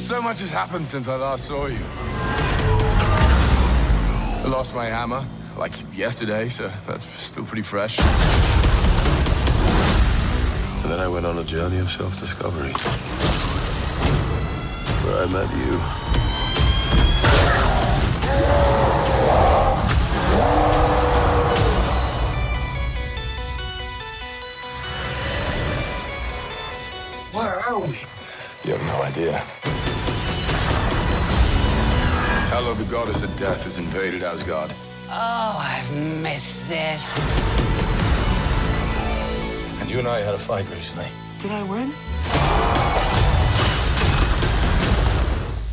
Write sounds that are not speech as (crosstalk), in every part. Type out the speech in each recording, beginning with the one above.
So much has happened since I last saw you. I lost my hammer, like yesterday, so that's still pretty fresh. And then I went on a journey of self-discovery. Where I met you. Where are we? You have no idea. Hello, the goddess of death has invaded Asgard. Oh, I've missed this. And you and I had a fight recently. Did I win?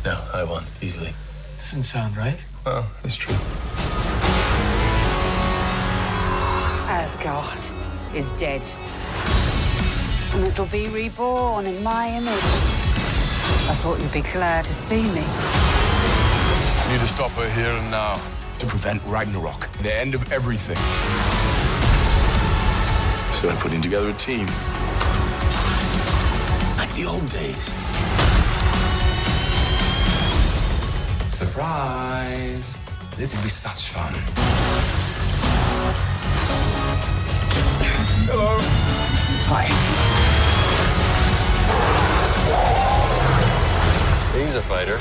No, I won easily. Doesn't sound right. Well, it's true. Asgard is dead. And it'll be reborn in my image. I thought you'd be glad to see me. I need to stop her here and now to prevent Ragnarok, the end of everything. So I'm putting together a team. Like the old days. Surprise! This will be such fun. Hello. Hi. He's a fighter.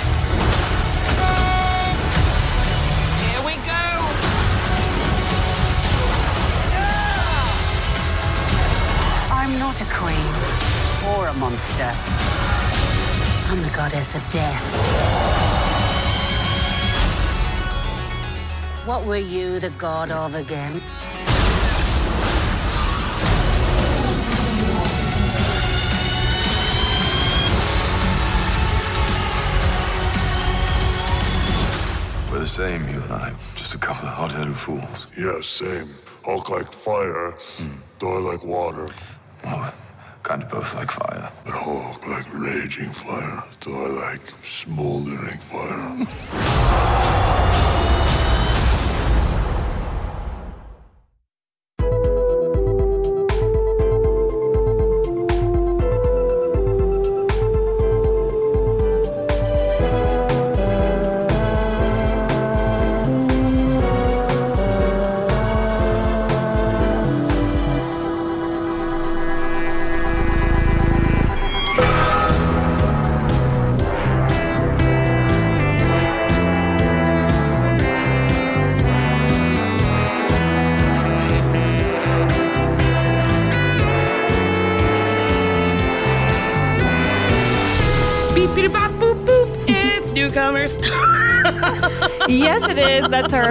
Here we go! I'm not a queen or a monster. I'm the goddess of death. What were you the god of again? The same, you and I. Just a couple of hot-headed fools. Yeah, same. Hulk like fire, Thor like water, Well, kind of both like fire. but Hulk like raging fire, Thor like smoldering fire. (laughs)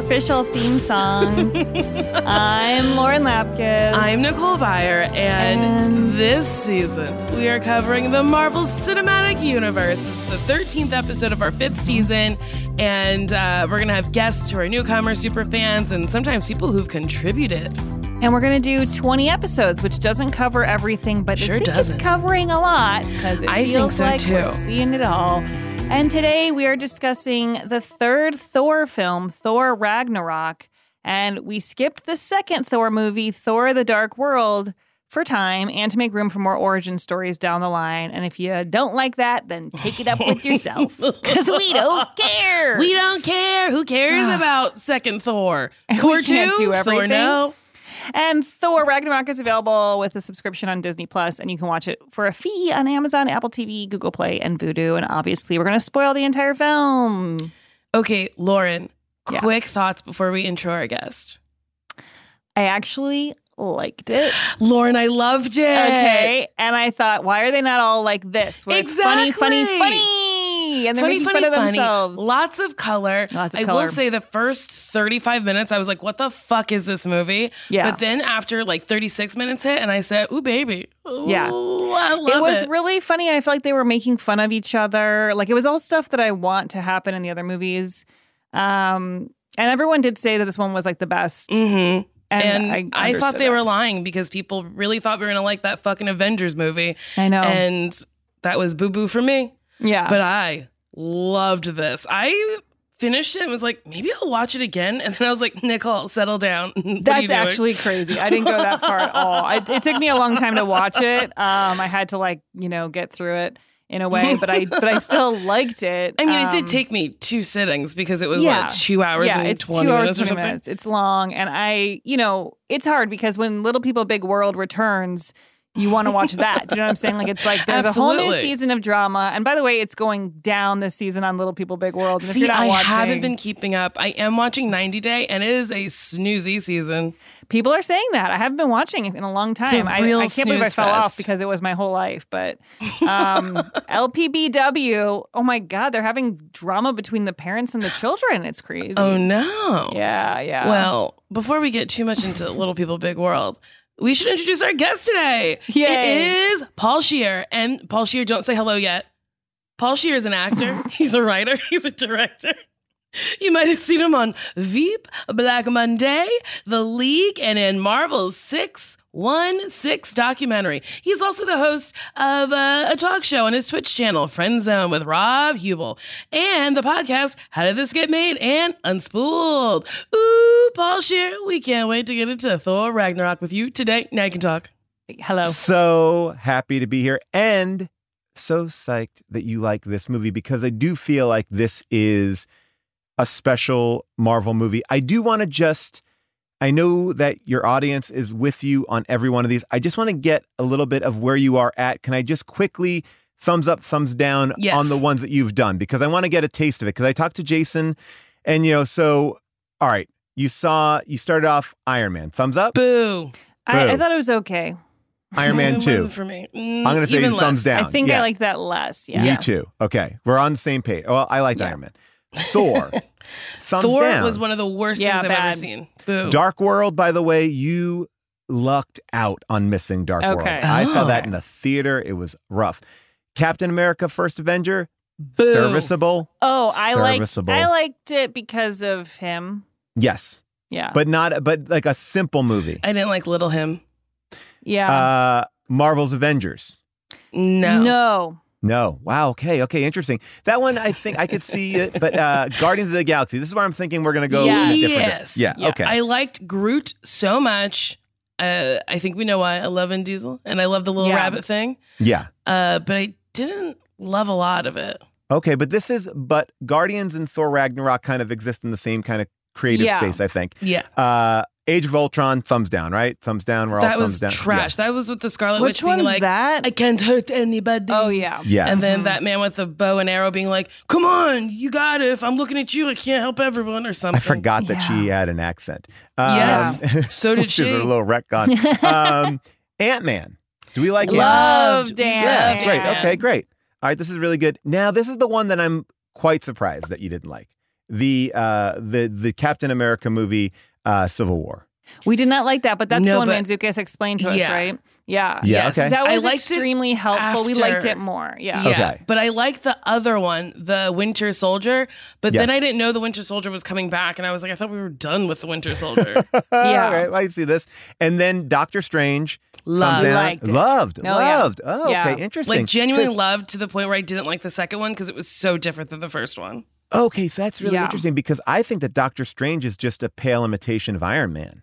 official theme song. (laughs) I'm Lauren Lapkus. I'm Nicole Byer, and, And- this season we are covering the Marvel Cinematic Universe. This is the 13th episode of our fifth season, and uh, we're going to have guests who are newcomers, super fans, and sometimes people who've contributed. and we're going to do 20 episodes, which doesn't cover everything, but Sure I think doesn't. it's covering a lot because it I think feels so, like we're seeing it all. And today we are discussing the third Thor film, Thor Ragnarok. And we skipped the second Thor movie, Thor the Dark World, for time and to make room for more origin stories down the line. And if you don't like that, then take it up with (laughs) yourself because we don't (laughs) care. We don't care. Who cares (sighs) about second Thor? Thor we can't 2? do Thor everything. no? And Thor Ragnarok is available with a subscription on Disney Plus, and you can watch it for a fee on Amazon, Apple TV, Google Play, and Vudu. And obviously, we're going to spoil the entire film. Okay, Lauren, Yeah. quick thoughts before we intro our guest. I actually liked it. (gasps) Lauren, I loved it. Okay. And I thought, why are they not all like this? Where it's funny, funny, Exactly. Funny. And they're funny, making funny, fun of funny. themselves. Lots of color. Lots of I color. will say the first 35 minutes, I was like, what the fuck is this movie? Yeah. But then after like 36 minutes hit, and I said, ooh, baby. Ooh, Yeah. I love it was it. really funny. I felt like they were making fun of each other. Like it was all stuff that I want to happen in the other movies. Um, and everyone did say that this one was like the best. Mhm. And, And, I, I, thought they that. were lying because people really thought we were going to like that fucking Avengers movie. I know. And that was boo boo for me. Yeah. But I loved this. I finished it and was like, maybe I'll watch it again. And then I was like, Nicole, settle down. (laughs) What are you That's actually crazy. I didn't go that far at all. I, it took me a long time to watch it. Um, I had to like you know get through it in a way, but I but I still (laughs) liked it. I mean, it did Um, take me two sittings because it was yeah. what two hours yeah, and it's two hours twenty minutes. It's long, and I you know it's hard because when Little People Big World returns. You want to watch that? Do you know what I'm saying? Like it's like there's a whole new season of drama, and by the way, it's going down this season on Little People Big World. And if See, I watching, haven't been keeping up. I am watching 90 Day, and it is a snoozy season. People are saying that. I haven't been watching in a long time. I, can't believe I fell off because it was my whole life. But (laughs) um, LPBW, oh my God, they're having drama between the parents and the children. It's crazy. Oh no! Yeah, yeah. Well, before we get too much into Little People Big World, we should introduce our guest today. Yay. It is Paul Scheer, and Paul Scheer. Don't say hello yet. Paul Scheer is an actor. (laughs) He's a writer. (laughs) He's a director. You might have seen him on Veep, Black Monday, The League, and in Marvel's 616 documentary. He's also the host of a talk show on his Twitch channel, Friend Zone with Rob Huebel, and the podcast, How Did This Get Made? and Unspooled. Ooh, Paul Scheer, we can't wait to get into Thor Ragnarok with you today. Now you can talk. Hello. So happy to be here and so psyched that you like this movie because I do feel like this is a special Marvel movie. I do want to just, I know that your audience is with you on every one of these. I just want to get a little bit of where you are at. Can I just quickly thumbs up, thumbs down Yes. on the ones that you've done? Because I want to get a taste of it. Because I talked to Jason and, you know, so, all right, you saw, you started off Iron Man. Thumbs up? Boo. I, I thought it was okay. Iron Man (laughs) It 2. for me. Mm, I'm going to say thumbs less. down. I think Yeah. I like that less. Yeah. Me too. Okay. We're on the same page. Well, I liked Yeah. Iron Man. Thor. (laughs) Thumbs Thor down. was one of the worst Yeah, things I've bad. ever seen. Boo. Dark World, by the way, you lucked out on missing Dark Okay. World. I saw that Oh. in the theater. It was rough. Captain America First Avenger, Boo. serviceable. Oh, I liked I liked it because of him. Yes. Yeah. But not but like a simple movie. I didn't like Little Him. yeah. Uh Marvel's Avengers. No. No. No. Wow. Okay. Okay. Interesting. That one, I think I could see (laughs) it. But uh Guardians of the Galaxy. This is where I'm thinking we're gonna go. in a different- Yes. Yeah. Yeah. Okay. I liked Groot so much. Uh, I think we know why. I love Vin Diesel, and I love the little Yeah. rabbit thing. yeah. Uh, but I didn't love a lot of it. Okay, but this is but Guardians and Thor Ragnarok kind of exist in the same kind of creative Yeah. space, I think. Yeah, Uh Age of Ultron, thumbs down, right? Thumbs down. We're all that thumbs was down. trash. That was with the Scarlet Which Witch being one's like, that? "I can't hurt anybody." oh yeah. Yeah. yeah. And then that man with the bow and arrow being like, "Come on, you got it. If I'm looking at you, I can't help everyone," or something. I forgot that she had an accent. Um, Yes. (laughs) So did (laughs) which is she. a little retcon. (laughs) um, Ant Man. Do we like Ant-Man? Loved Yeah, Yeah, great. Okay, great. All right, this is really good. Now, this is the one that I'm quite surprised that you didn't like. The uh the the Captain America movie uh Civil War. We did not like that, but that's No, the one but- Mantzoukas explained to us, Yeah. right? Yeah. Yeah, Yes. okay. That was extremely helpful. We liked it more. Yeah. Yeah, Okay. but I like the other one, the Winter Soldier. But then I didn't know the Winter Soldier was coming back, and I was like, I thought we were done with the Winter Soldier. (laughs) Yeah. All right, I see this. And then Doctor Strange. thumbs Loved. down. Liked it. Loved. Oh, yeah. loved. Oh, Yeah. okay. Interesting. like genuinely loved to the point where I didn't like the second one because it was so different than the first one. Okay, so that's really Yeah. interesting because I think that Doctor Strange is just a pale imitation of Iron Man.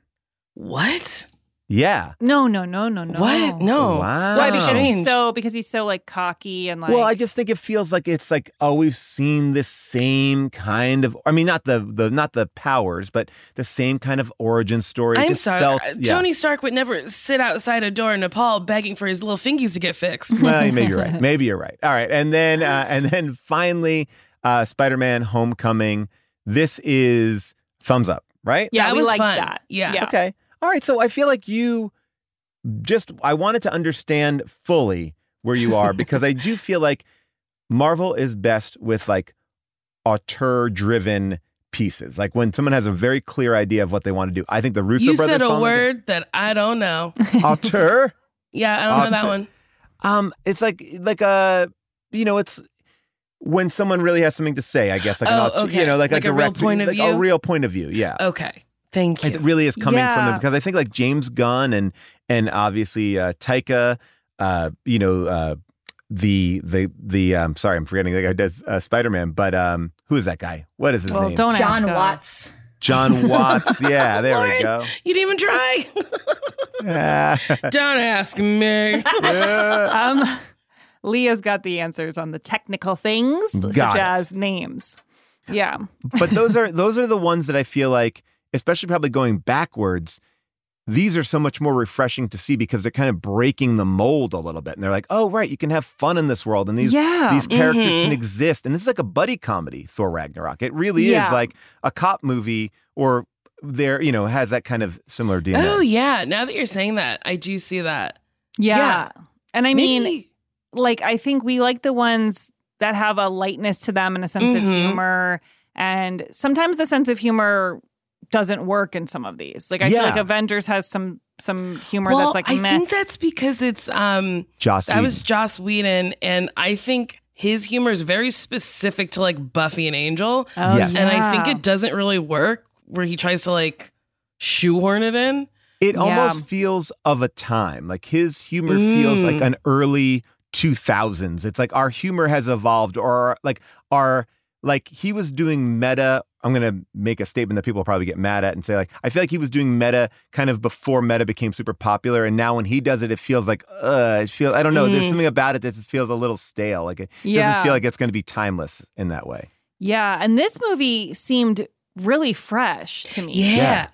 What? Yeah. No, no, no, no, no. What? No. Wow. Why? Because he's so because he's so like cocky and like. well, I just think it feels like it's like oh, we've seen this same kind of. I mean, not the the not the powers, but the same kind of origin story. I'm just sorry. Felt, uh, yeah. Tony Stark would never sit outside a door in Nepal begging for his little fingies to get fixed. well, maybe you're right. (laughs) Maybe you're right. All right, and then uh, and then finally, uh, Spider-Man: Homecoming. This is thumbs up, right? yeah, that we was liked fun. that. Yeah. yeah. Okay. All right, so I feel like you just I wanted to understand fully where you are because I do feel like Marvel is best with like auteur driven pieces. Like when someone has a very clear idea of what they want to do. I think the Russo you brothers said a fall into- word that I don't know. (laughs) auteur. Yeah, I don't know that one. Um, it's like like a you know, it's when someone really has something to say. I guess like Oh, auteur, okay. you know, like, Like a, a real direct, point of like view? a real point of view. Yeah, Okay. Thank you. it really is coming from them because I think like James Gunn and and obviously uh, Taika, uh, you know, uh, the the the um, sorry, I'm forgetting the guy who does uh, Spider Man, but um, who is that guy? What is his Well, name? don't John ask us. Watts. John (laughs) Watts. Yeah, there we go. You didn't even try. (laughs) Yeah. don't ask me. (laughs) Um, Leah's got the answers on the technical things, Got such it. as names. Yeah. but those are those are the ones that I feel like, especially probably going backwards, these are so much more refreshing to see because they're kind of breaking the mold a little bit. And they're like, oh right, you can have fun in this world, and these Yeah. these characters Mhm. can exist. And this is like a buddy comedy, Thor Ragnarok. It really Yeah. is like a cop movie, or there, you know, has that kind of similar DNA. oh yeah. Now that you're saying that, I do see that. Yeah. Yeah. And I mean, Maybe- like, I think we like the ones that have a lightness to them and a sense of Mhm. humor. And sometimes the sense of humor doesn't work in some of these. Like, I feel like Avengers has some some humor well, that's like I meh. think that's because it's um Joss that was Joss Whedon, and I think his humor is very specific to like Buffy and Angel, oh, Yes. and I think it doesn't really work where he tries to like shoehorn it in. It Yeah. almost feels of a time. Like his humor feels Mm. like an early 2000s. It's like our humor has evolved or like our like he was doing meta I'm going to make a statement that people will probably get mad at and say like I feel like he was doing meta kind of before meta became super popular and now when he does it it feels like uh it feels I don't know there's Mhm. something about it that just feels a little stale like it Yeah. doesn't feel like it's going to be timeless in that way. Yeah. And this movie seemed really fresh to me. Yeah. Yeah.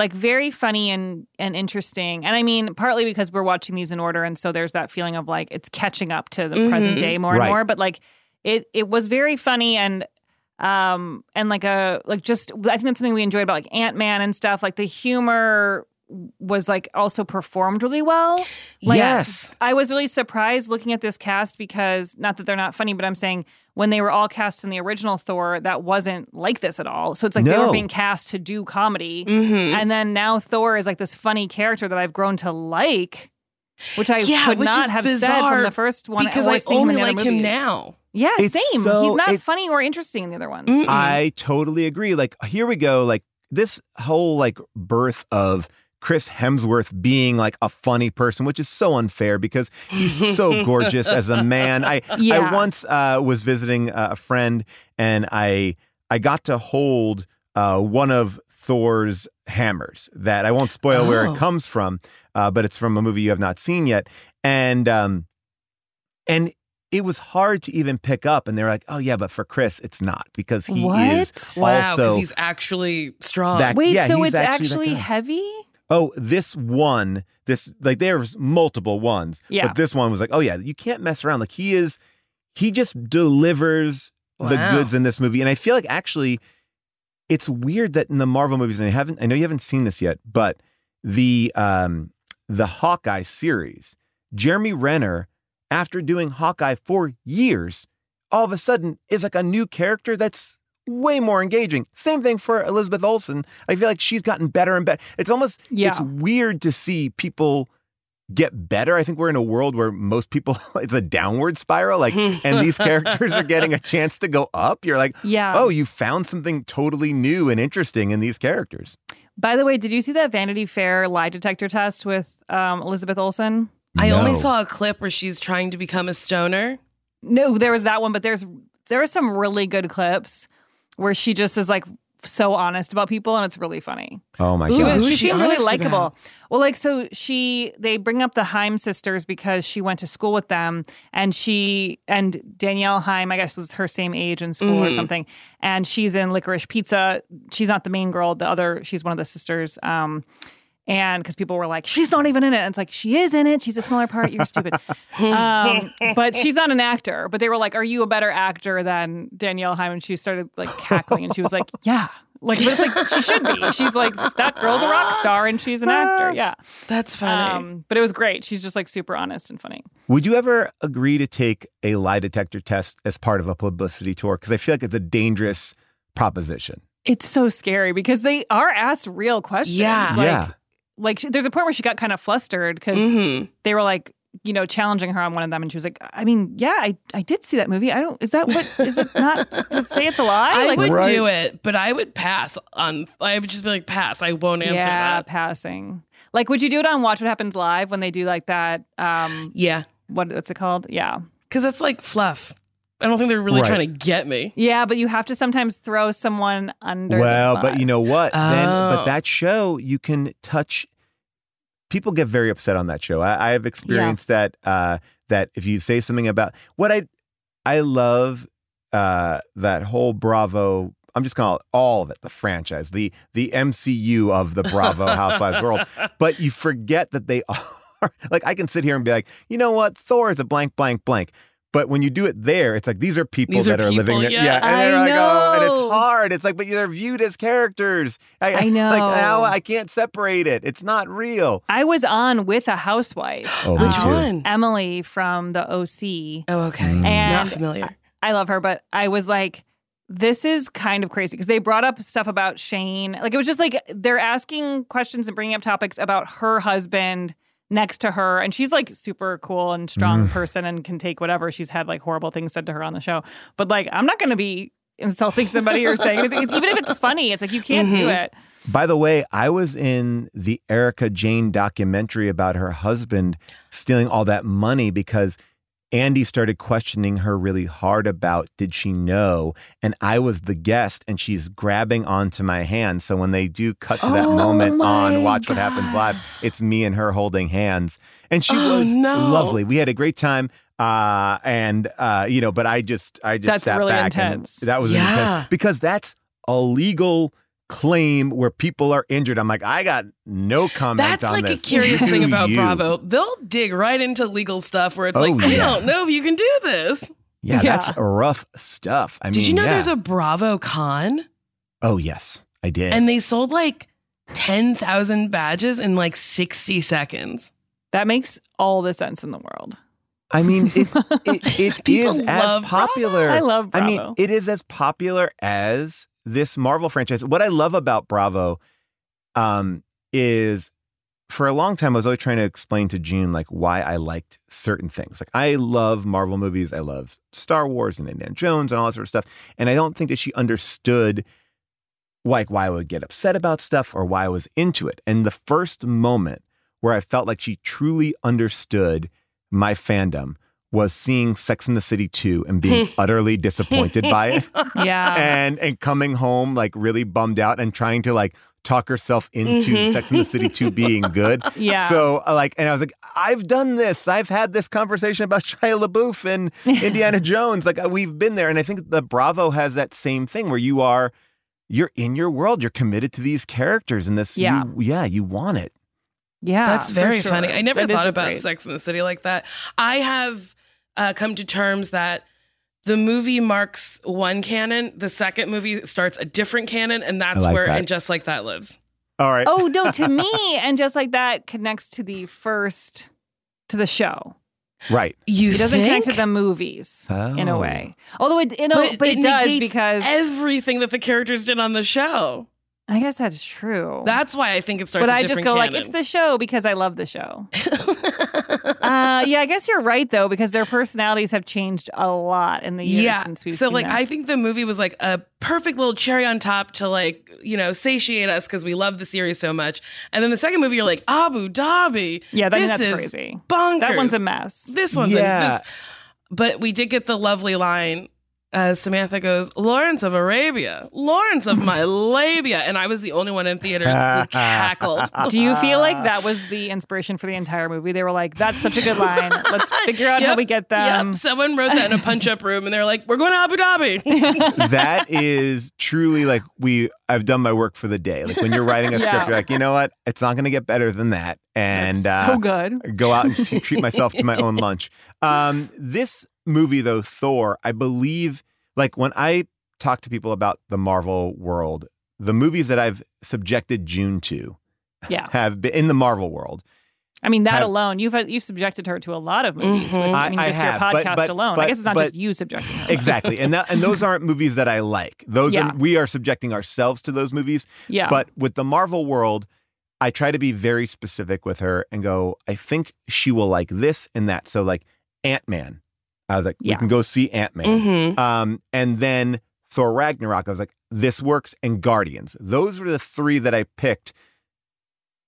Like very funny and and interesting. And I mean, partly because we're watching these in order, and so there's that feeling of like it's catching up to the present Mhm. day more and Right. more. But like it it was very funny and um and like a like just I think that's something we enjoyed about like Ant Man and stuff. Like the humor was like also performed really well. Like, Yes. I was really surprised looking at this cast because not that they're not funny, but I'm saying when they were all cast in the original Thor, that wasn't like this at all. So it's like they were being cast to do comedy. Mhm. And then now Thor is like this funny character that I've grown to like, which I Yeah, could which not have said from the first one. because I only in the other like him now. Yeah, It's same. so- He's not it- funny or interesting in the other ones. Mm-mm. I totally agree. Like, here we go. Like, this whole like birth of Chris Hemsworth being like a funny person, which is so unfair because he's so (laughs) gorgeous as a man. I I once uh, was visiting uh, a friend and I I got to hold uh, one of Thor's hammers that I won't spoil where Oh. it comes from, uh, but it's from a movie you have not seen yet, and um, and it was hard to even pick up. And they're like, "Oh yeah, but for Chris, it's not because he is What? Wow, also because he's actually strong. That- Wait, yeah, so it's actually actually, heavy? Oh, this one, this like there's multiple ones. Yeah. But this one was like, oh yeah, you can't mess around. Like he is he just delivers the goods in this movie. And I feel like actually it's weird that in the Marvel movies, and I haven't I know you haven't seen this yet, but the um the Hawkeye series, Jeremy Renner, after doing Hawkeye for years, all of a sudden is like a new character that's way more engaging. Same thing for Elizabeth Olsen. I feel like she's gotten better and better. It's almost Yeah. it's weird to see people get better. I think we're in a world where most people (laughs) it's a downward spiral like (laughs) and these characters are getting a chance to go up. You're like, Yeah. "Oh, you found something totally new and interesting in these characters." By the way, did you see that Vanity Fair lie detector test with um, Elizabeth Olsen? I only saw a clip where she's trying to become a stoner. No, there was that one, but there's there are some really good clips where she just is like so honest about people, and it's really funny. Oh my Ooh, She gosh. was she she seemed really likable. Well, like so she they bring up the Haim sisters because she went to school with them and she and Danielle Haim, I guess was her same age in school or Mhm. something. And she's in Licorice Pizza. She's not the main girl, the other she's one of the sisters. Um and because people were like, she's not even in it. And it's like, she is in it. She's a smaller part. You're stupid. (laughs) um, but she's not an actor. But they were like, are you a better actor than Danielle Haim? And she started like cackling and she was like, yeah, Like, but it's like she should be. She's like that girl's a rock star and she's an actor. Yeah, That's funny. um, but it was great. She's just like super honest and funny. Would you ever agree to take a lie detector test as part of a publicity tour? Because I feel like it's a dangerous proposition. It's so scary because they are asked real questions. Yeah. like, Yeah. Like she, there's a point where she got kind of flustered because Mhm. they were like, you know, challenging her on one of them, and she was like, "I mean, yeah, I, I did see that movie. I don't. Is that what? Is it not? Does it say it's a lie? I like, would Right. do it, but I would pass on. I would just be like, pass. I won't answer yeah, that. passing. Like, would you do it on Watch What Happens Live when they do like that? Um, Yeah, what what's it called? Yeah, because it's like fluff. I don't think they're really Right. trying to get me. yeah, but you have to sometimes throw someone under. the well, but you know bus. what? Then, but Oh. that show, you can touch. People get very upset on that show. I, I have experienced that. Uh, that if you say something about what I, I love uh, that whole Bravo. I'm just calling it all of it, the franchise, the the MCU of the Bravo (laughs) Housewives world. But you forget that they (laughs) are like I can sit here and be like, you know what, Thor is a blank, blank, blank. But when you do it there, it's like these are people These that are, living people, there. yeah. and I they're like, oh, and it's hard. It's like, but they're viewed as characters. I, I know. (laughs) Like how I can't separate it. It's not real. I was on with a housewife, (gasps) Oh, Which too. one? Emily from the OC. Oh, okay. Mm. Not And familiar. I love her, but I was like, this is kind of crazy because they brought up stuff about Shane. Like it was just like they're asking questions and bringing up topics about her husband next to her, and she's like super cool and strong Mm. person and can take whatever. She's had like horrible things said to her on the show, but like I'm not going to be insulting somebody or saying anything, even if it's funny. It's like you can't do Mhm. it. By the way, I was in the Erika Jayne documentary about her husband stealing all that money because Andy started questioning her really hard about did she know? And I was the guest and she's grabbing onto my hand. So when they do cut to that Oh moment on Watch What Happens Live, it's me and her holding hands. And she Oh, was no. lovely. We had a great time. Uh, and uh, you know, but I just I just That's sat really back intense. and that was Yeah. intense because that's a legal claim where people are injured. I'm like, I got no comment That's on like this. a curious thing about you. Bravo. They'll dig right into legal stuff where it's Oh, like, I yeah. don't know if you can do this. Yeah, Yeah. that's rough stuff. I Did mean, you know yeah. there's a Bravo con? Oh yes, I did. And they sold like 10,000 badges in like 60 seconds. That makes all the sense in the world. I mean, it it, it (laughs) People is as love Bravo. popular. I love Bravo. I mean, it is as popular as this Marvel franchise. What I love about Bravo um, is for a long time I was always trying to explain to June like why I liked certain things. Like I love Marvel movies, I love Star Wars and Indiana Jones and all that sort of stuff. And I don't think that she understood like why I would get upset about stuff or why I was into it. And the first moment where I felt like she truly understood my fandom was seeing Sex in the City 2 and being (laughs) utterly disappointed by it (laughs) Yeah. and and coming home like really bummed out and trying to like talk herself into Mhm. Sex in the City 2 being good. (laughs) Yeah. So uh, like and I was like I've done this. I've had this conversation about Shia LaBeouf and Indiana Jones. Like uh, we've been there and I think the Bravo has that same thing where you are you're in your world. You're committed to these characters and this Yeah. you, yeah, you want it. yeah. That's very sure. funny. I never That is thought about great. Sex in the City like that. I have uh, come to terms that the movie marks one canon, the second movie starts a different canon, and that's like where that. And Just Like That lives. All right. Oh no, to me, (laughs) and just like that connects to the first to the show. Right. You It doesn't think? connect to the movies in a Oh. way. Although it, you know, but, it, does because everything that the characters did on the show. I guess that's true. That's why I think it starts. but a I just different go like, it's the show because I love the show. (laughs) uh, yeah, I guess you're right though because their personalities have changed a lot in the years yeah. since we've so seen like them. I think the movie was like a perfect little cherry on top to like, you know, satiate us because we love the series so much. And then the second movie you're like, Abu Dhabi. Yeah, I think this that's is crazy. Bonkers. that one's a mess. This one's Yeah. a this but we did get the lovely line as Samantha goes, Lawrence of Arabia, Lawrence of my labia. And I was the only one in theaters who (laughs) cackled. Do you feel like that was the inspiration for the entire movie? They were like, "That's such a good line. Let's (laughs) figure out how we get them." Yep. Someone wrote that in a punch up room and they're like, we're going to Abu Dhabi. (laughs) that is truly like we I've done my work for the day. Like when you're writing a Yeah. script, you're like, you know what? It's not going to get better than that. And That's uh, so good. go out and t- treat myself to my own lunch. Um, this movie, though, Thor, I believe, like when I talk to people about the Marvel world, the movies that I've subjected June to Yeah. (laughs) have been in the Marvel world. I mean, that Have- alone, you've uh, you've subjected her to a lot of movies. With, mm-hmm. I mean, I- I just have, your but- podcast but- alone. I guess it's not but- just you subjecting her. Exactly. and that, and those aren't movies that I like. Those Yeah. are we are subjecting ourselves to those movies. Yeah. But with the Marvel world, I try to be very specific with her and go, I think she will like this and that. So like Ant-Man. I was like, Yeah. we can go see Ant-Man. Mhm. Um, and then Thor Ragnarok, I was like, this works, and Guardians. Those were the three that I picked.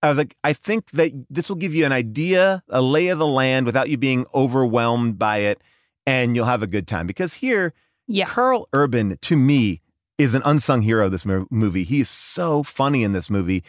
I was like, I think that this will give you an idea, a lay of the land without you being overwhelmed by it, and you'll have a good time. Because here, yeah. Karl Urban, to me, is an unsung hero of this movie. He is so funny in this movie.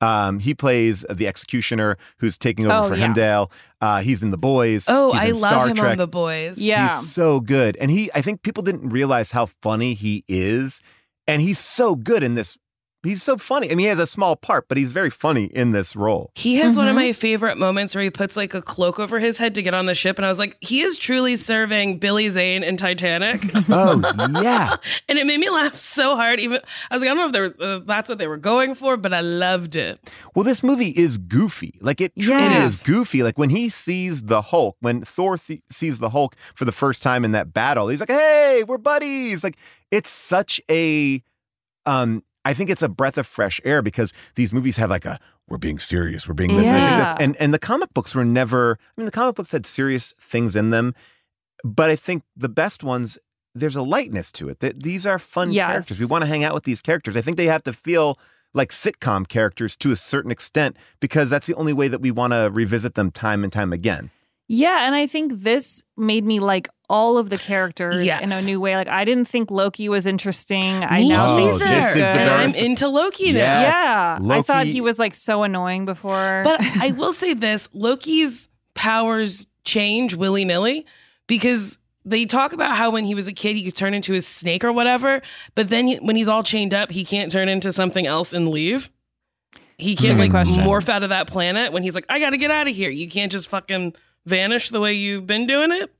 Um, he plays the executioner who's taking over Oh, for yeah. Heimdall. Uh, he's in The Boys. Oh, He's I love Star him Trek. on The Boys. Yeah. He's so good. And he I think people didn't realize how funny he is. And he's so good in this. He's so funny. I mean, he has a small part, but he's very funny in this role. He has one of Mhm. my favorite moments where he puts like a cloak over his head to get on the ship. And I was like, he is truly serving Billy Zane in Titanic. (laughs) Oh, yeah. (laughs) and it made me laugh so hard. Even I was like, I don't know if there was, uh, that's what they were going for, but I loved it. Well, this movie is goofy. Like it truly Yes. is goofy. Like when he sees the Hulk, when Thor th- sees the Hulk for the first time in that battle, he's like, "Hey, we're buddies!" Like it's such a, um, I think it's a breath of fresh air because these movies have like a we're being serious, we're being this, and, think that, and and the comic books were never. I mean, the comic books had serious things in them, but I think the best ones. There's a lightness to it. That these are fun Yes. characters. We want to hang out with these characters. I think they have to feel like sitcom characters to a certain extent because that's the only way that we want to revisit them time and time again. Yeah, and I think this made me like all of the characters in a new way. Like I didn't think Loki was interesting. I Me now Oh, think this he's is the good. and very- I'm into Loki now. Yes. Yeah, I thought he was like so annoying before. But I will say this Loki's powers change willy nilly because they talk about how when he was a kid, he could turn into a snake or whatever. But then he, when he's all chained up, he can't turn into something else and leave. He can't like question. morph out of that planet when he's like, I got to get out of here. You can't just fucking vanish the way you've been doing it.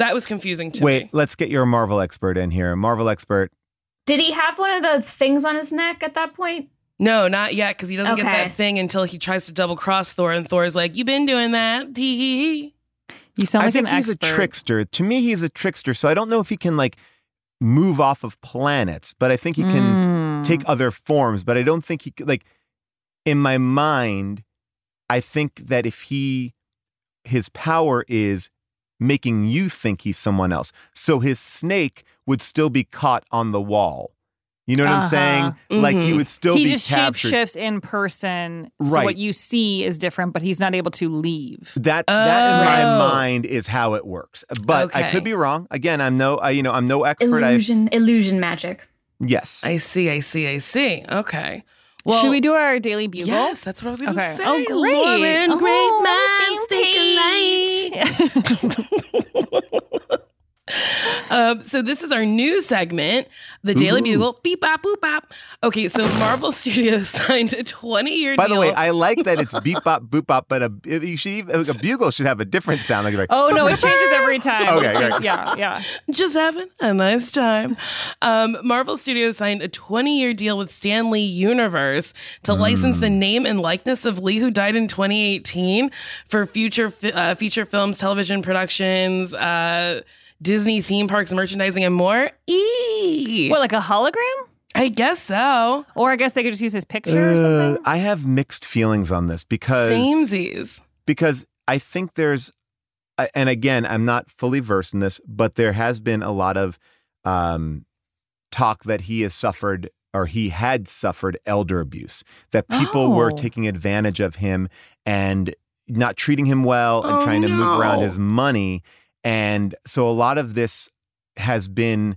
That was confusing to me. Wait, me. let's get your Marvel expert in here. Marvel expert. Did he have one of the things on his neck at that point? No, not yet, because he doesn't get that thing until he tries to double cross Thor, and Thor's like, "You've been doing that." Hee hee hee. you sound like I think an he's expert. a trickster. To me, he's a trickster. So I don't know if he can like move off of planets, but I think he can Mm. take other forms. But I don't think he could like. In my mind, I think that if he, his power is making you think he's someone else. So his snake would still be caught on the wall. You know what Uh-huh. I'm saying? Like he Mhm. would still he be just captured. shapeshifts in person, so Right. what you see is different, but he's not able to leave. That that in my Oh. mind is how it works. But I could be wrong. Again, I'm no I, you know, I'm no expert. I Illusion, illusion magic. yes. I see, I see, I see. Okay. Well, Should we do our daily bugle? Yes, that's what I was going to Okay. say. Oh, great. Lauren, Oh, great minds think alike. (laughs) um, so this is our new segment, the Daily Ooh. Bugle. Beep bop boop bop. Okay, so Marvel (laughs) Studios (laughs) signed a 20-year deal. By deal. the way, I like that it's beep bop boop bop, but a you should a bugle should have a different sound. Like, like Oh no, it changes every (laughs) time. Okay, It. Yeah, yeah. just having a nice time. Um, Marvel Studios signed a 20 year deal with Stan Lee Universe to license the name and likeness of Lee, who died in 2018, for future fi- uh, feature films, television productions, uh, Disney theme parks, merchandising, and more. Eee! What, like a hologram? I guess so. Or I guess they could just use his picture or uh, something. I have mixed feelings on this because Samesies. because I think there's, and again, I'm not fully versed in this, but there has been a lot of um, talk that he has suffered or he had suffered elder abuse, that people were Oh. taking advantage of him and not treating him well and Oh, trying to move around his money. And so a lot of this has been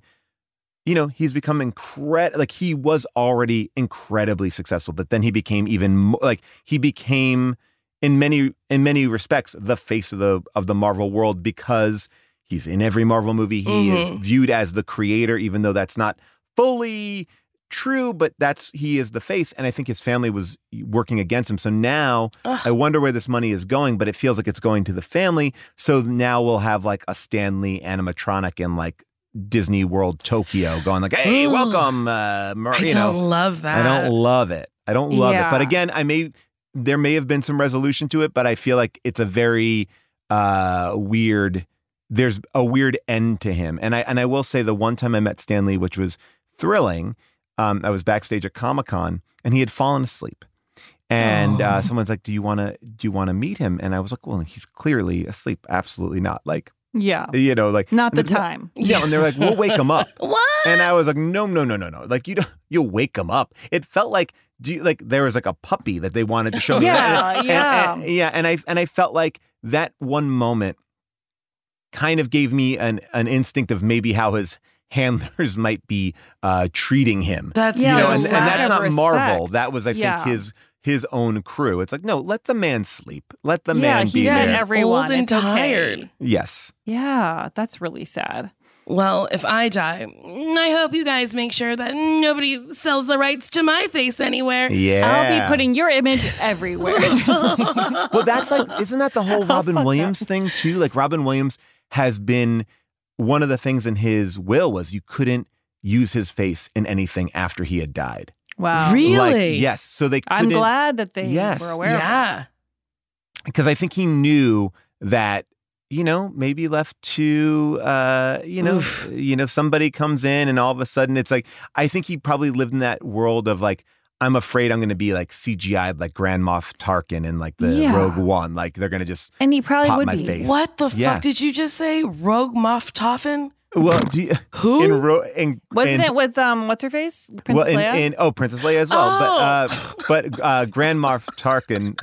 you know, he's become incredible. Like he was already incredibly successful, but then he became even more like he became in many in many respects the face of the of the Marvel world because he's in every Marvel movie. He is Mhm. viewed as the creator, even though that's not fully true. But that's he is the face, and I think his family was working against him. So now Ugh. I wonder where this money is going, but it feels like it's going to the family. So now we'll have like a Stan Lee animatronic and like Disney World Tokyo, going like, "Hey, welcome." Uh, Mar-" I don't love that. I don't love it. I don't love it. But again, I may there may have been some resolution to it, but I feel like it's a very uh weird there's a weird end to him. And I and I will say the one time I met Stan Lee, which was thrilling, um, I was backstage at Comic Con and he had fallen asleep. And uh, someone's like, "Do you want to? Do you want to meet him?" And I was like, "Well, he's clearly asleep. Absolutely not. Like, Yeah. you know, like Not the time. Yeah, and they're like, "We'll wake him up." (laughs) What? And I was like, no, no, no, no, no. Like you don't, you'll wake him up. It felt like, do you, like there was like a puppy that they wanted to show me. Yeah, (laughs) And- yeah. and- yeah. And I and I felt like that one moment kind of gave me an an instinct of maybe how his handlers (laughs) might be uh, treating him. That's Yeah, you know, and, and that's not Marvel. respect. That was, I Yeah. think, his his own crew. It's like, no, let the man sleep. Let the Yeah, man be he's Yeah, been there. everyone. old and It's okay. tired. yes. Yeah, that's really sad. Well, if I die, I hope you guys make sure that nobody sells the rights to my face anywhere. Yeah. I'll be putting your image everywhere. (laughs) well, that's like, isn't that the whole Robin fucked Williams thing too? Like Robin Williams has been one of the things in his will was you couldn't use his face in anything after he had died. wow. Really? Like, yes. So they couldn't. I'm glad that they Yes. were aware of that. Yeah. because I think he knew that you know maybe left to uh you know Oof. you know somebody comes in and all of a sudden it's like I think he probably lived in that world of like I'm afraid I'm going to be like CGI'd like Grand Moff Tarkin in like the Yeah. Rogue One like they're going to just And he probably Pop would my be. face. What the Yeah. fuck did you just say? Rogue Moff Toffin? well do you, Who? in ro- in Wasn't in, it with um what's her face? Princess well, in, Leia? in oh Princess Leia as well, Oh. but uh, (laughs) but uh, Grand Moff Tarkin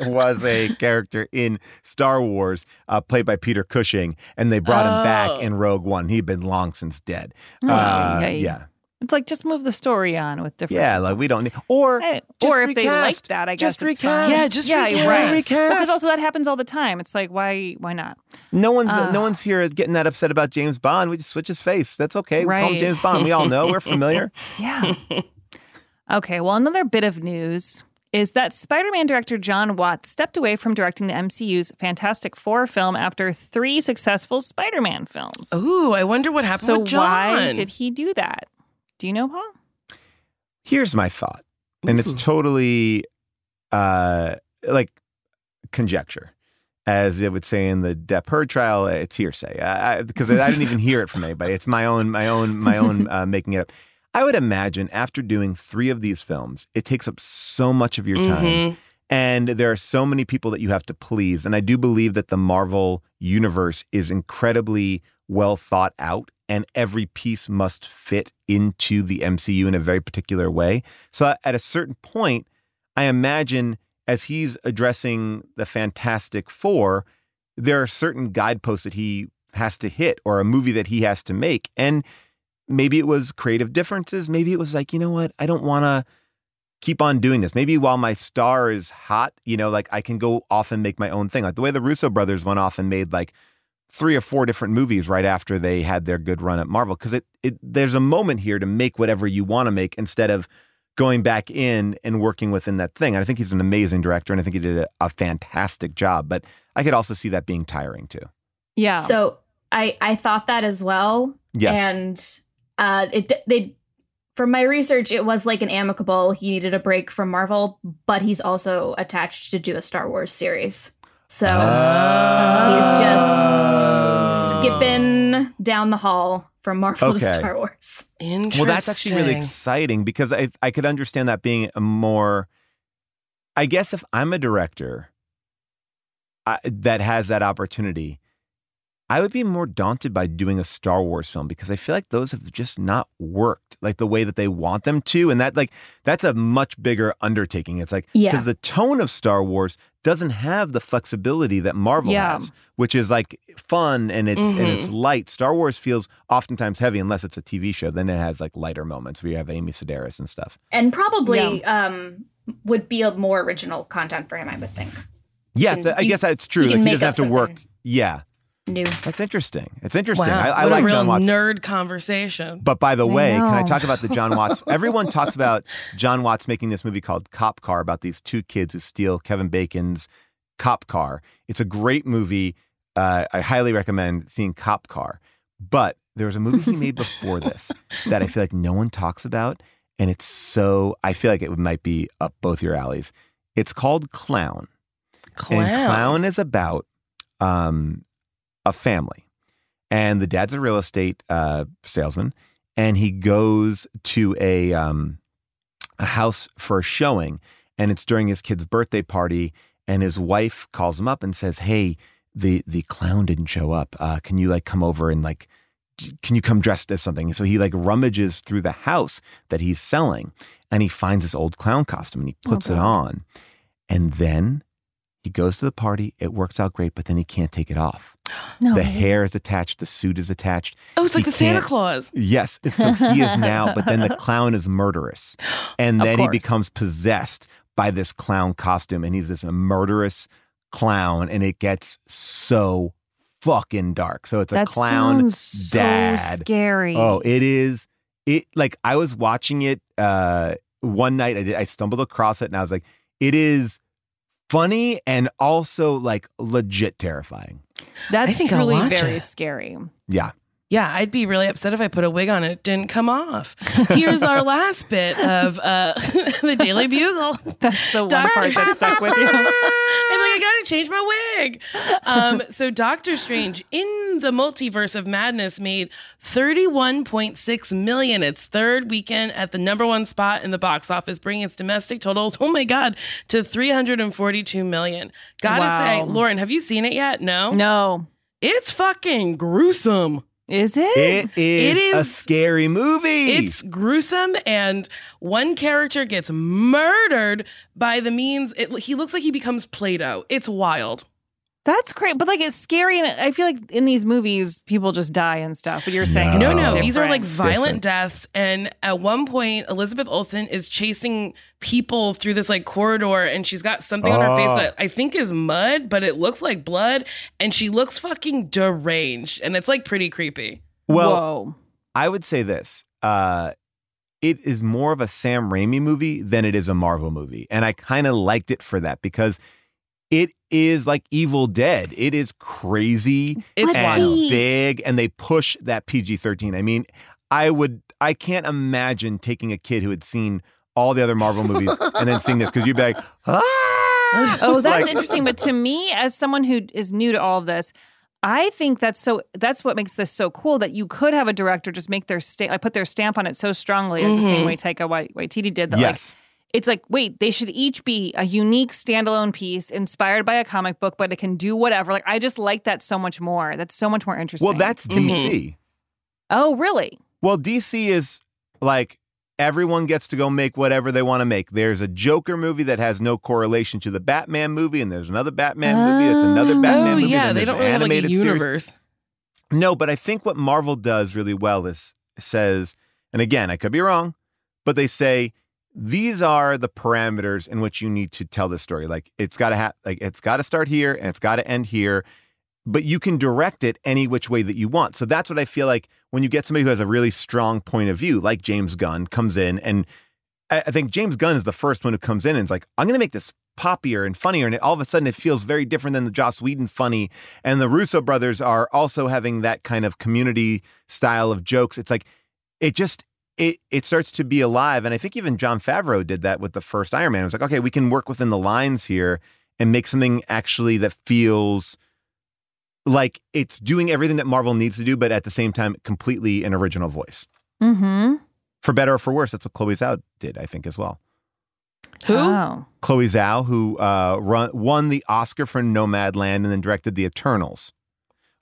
(laughs) was a character in Star Wars, uh, played by Peter Cushing, and they brought him Oh. back in Rogue One. He'd been long since dead. Oh, uh, yay. yeah, it's like just move the story on with different. yeah, like we don't need or I- or if they like that, I guess Just it's recast. fine. Yeah, just yeah, recast. right. Recast. Because also that happens all the time. It's like why why not? No one's Uh. no one's here getting that upset about James Bond. We just switch his face. That's okay. We call him Right. James Bond. We all know. We're familiar. (laughs) Yeah. okay. Well, another bit of news is that Spider-Man director John Watts stepped away from directing the MCU's Fantastic Four film after three successful Spider-Man films. Ooh, I wonder what happened so with John. why did he do that? Do you know, Paul? Here's my thought, and it's totally uh, like conjecture. As it would say in the Depp Heard trial, it's hearsay I, I, because I didn't even hear it from anybody. It's my own, my own, my own (laughs) uh, making it up. I would imagine after doing three of these films, it takes up so much of your time, Mhm. and there are so many people that you have to please. And I do believe that the Marvel universe is incredibly well thought out, and every piece must fit into the MCU in a very particular way. So at a certain point, I imagine as he's addressing the Fantastic Four, there are certain guideposts that he has to hit or a movie that he has to make. And maybe it was creative differences. Maybe it was like, you know what? I don't want to keep on doing this. Maybe while my star is hot, you know, like I can go off and make my own thing. Like the way the Russo brothers went off and made like three or four different movies right after they had their good run at Marvel. Cause it, it there's a moment here to make whatever you want to make instead of going back in and working within that thing. And I think he's an amazing director and I think he did a, a fantastic job. But I could also see that being tiring too. Yeah. So I I thought that as well. Yes. And uh it they from my research it was like an amicable he needed a break from Marvel, but he's also attached to do a Star Wars series. So he's ah. just skipping down the hall from Marvel to Star Wars. Interesting. Well, that's actually really exciting because I I could understand that being a more. I guess if I'm a director I, that has that opportunity, I would be more daunted by doing a Star Wars film because I feel like those have just not worked like the way that they want them to, and that like that's a much bigger undertaking. It's like Yeah. because the tone of Star Wars doesn't have the flexibility that Marvel Yeah. has, which is like fun and it's and it's light. Star Wars feels oftentimes heavy unless it's a TV show. Then it has like lighter moments where you have Amy Sedaris and stuff. And probably um would be a more original content for him, I would think. Yes, can- I guess that's true. you Like he doesn't have up to work. Yeah, New. that's interesting. It's interesting. Wow, I, I what like a real John Watts. nerd conversation. But by the I way, can I talk about the John (laughs) Watts? Everyone talks about John Watts making this movie called Cop Car about these two kids who steal Kevin Bacon's cop car. It's a great movie. Uh, I highly recommend seeing Cop Car. But there was a movie he made before this (laughs) that I feel like no one talks about, and it's so I feel like it might be up both your alleys. It's called Clown. Clown. And Clown is about um, a family, and the dad's a real estate uh, salesman, and he goes to a um, a house for a showing, and it's during his kid's birthday party, and his wife calls him up and says, "Hey, the the clown didn't show up. Uh, can you like come over and like." Can you come dressed as something? And so he like rummages through the house that he's selling and he finds this old clown costume and he puts it on. And then he goes to the party. It works out great, but then he can't take it off. (gasps) No. The hair is attached, the suit is attached. Oh, it's like the Santa Claus. Yes. it's- So he is (laughs) now, but then the clown is murderous. (gasps) And then he becomes possessed by this clown costume and he's this murderous clown and it gets so fucking dark. So it's a that clown sounds so dad. scary. Oh, it is. It like I was watching it uh one night. I did. I stumbled across it, and I was like, it is funny and also like legit terrifying. That's I think truly very it. scary. Yeah. Yeah, I'd be really upset if I put a wig on and it didn't come off. Here's our (laughs) last bit of uh, (laughs) the Daily Bugle. That's the one Doctor- part that stuck with you. (laughs) I'm like, I gotta change my wig. Um, so Doctor Strange in the multiverse of madness made 31.6 million. Its third weekend at the number one spot in the box office, bringing its domestic total, (laughs) oh my god, to 342 million. Gotta Wow. say, Lauren, have you seen it yet? No. No. It's fucking gruesome. Is it? It is, It a scary movie. It's gruesome, and one character gets murdered by the means. It, he looks like he becomes Play-Doh. It's wild. That's great, but like it's scary, and I feel like in these movies people just die and stuff. But you're saying No. it's No, no, these are like different. violent deaths. And at one point, Elizabeth Olsen is chasing people through this like corridor, and she's got something on her face Oh. that I think is mud, but it looks like blood, and she looks fucking deranged, and it's like pretty creepy. well, Whoa. I would say this. Uh it is more of a Sam Raimi movie than it is a Marvel movie. And I kind of liked it for that because it is like Evil Dead. It is crazy It's and wild. big and they push that PG-13. I mean, I would I can't imagine taking a kid who had seen all the other Marvel movies and then seeing this because you'd be like, ah! Oh, that's Like- interesting. But to me, as someone who is new to all of this, I think that's so. That's what makes this so cool. That you could have a director just make their stamp, like put their stamp on it so strongly, like the same Mhm. way Taika Wai- Waititi did. That like Yes. It's like, wait, they should each be a unique standalone piece inspired by a comic book, but it can do whatever. Like I just like that so much more. That's so much more interesting. Well, that's mm-hmm. DC. oh, really? Well, DC is like everyone gets to go make whatever they want to make. There's a Joker movie that has no correlation to the Batman movie, and there's another Batman movie that's oh, another Oh. Batman oh movie. yeah, they don't really have like a animated series. universe. No, but I think what Marvel does really well is says, and again, I could be wrong, but they say these are the parameters in which you need to tell the story. Like it's got to have, like it's got to start here and it's got to end here, but you can direct it any which way that you want. So that's what I feel like when you get somebody who has a really strong point of view, like James Gunn comes in, and I, I think James Gunn is the first one who comes in and is like, I'm going to make this poppier and funnier, and it, all of a sudden it feels very different than the Joss Whedon funny. And the Russo brothers are also having that kind of community style of jokes. It's like it just it it starts to be alive, and I think even Jon Favreau did that with the first Iron Man. It was like, okay, we can work within the lines here and make something actually that feels like it's doing everything that Marvel needs to do, but at the same time, completely an original voice. Mm-hmm. For better or for worse, that's what Chloe Zhao did, I think, as well. Who? Oh. Chloe Zhao, who uh, run, won the Oscar for Nomadland and then directed The Eternals,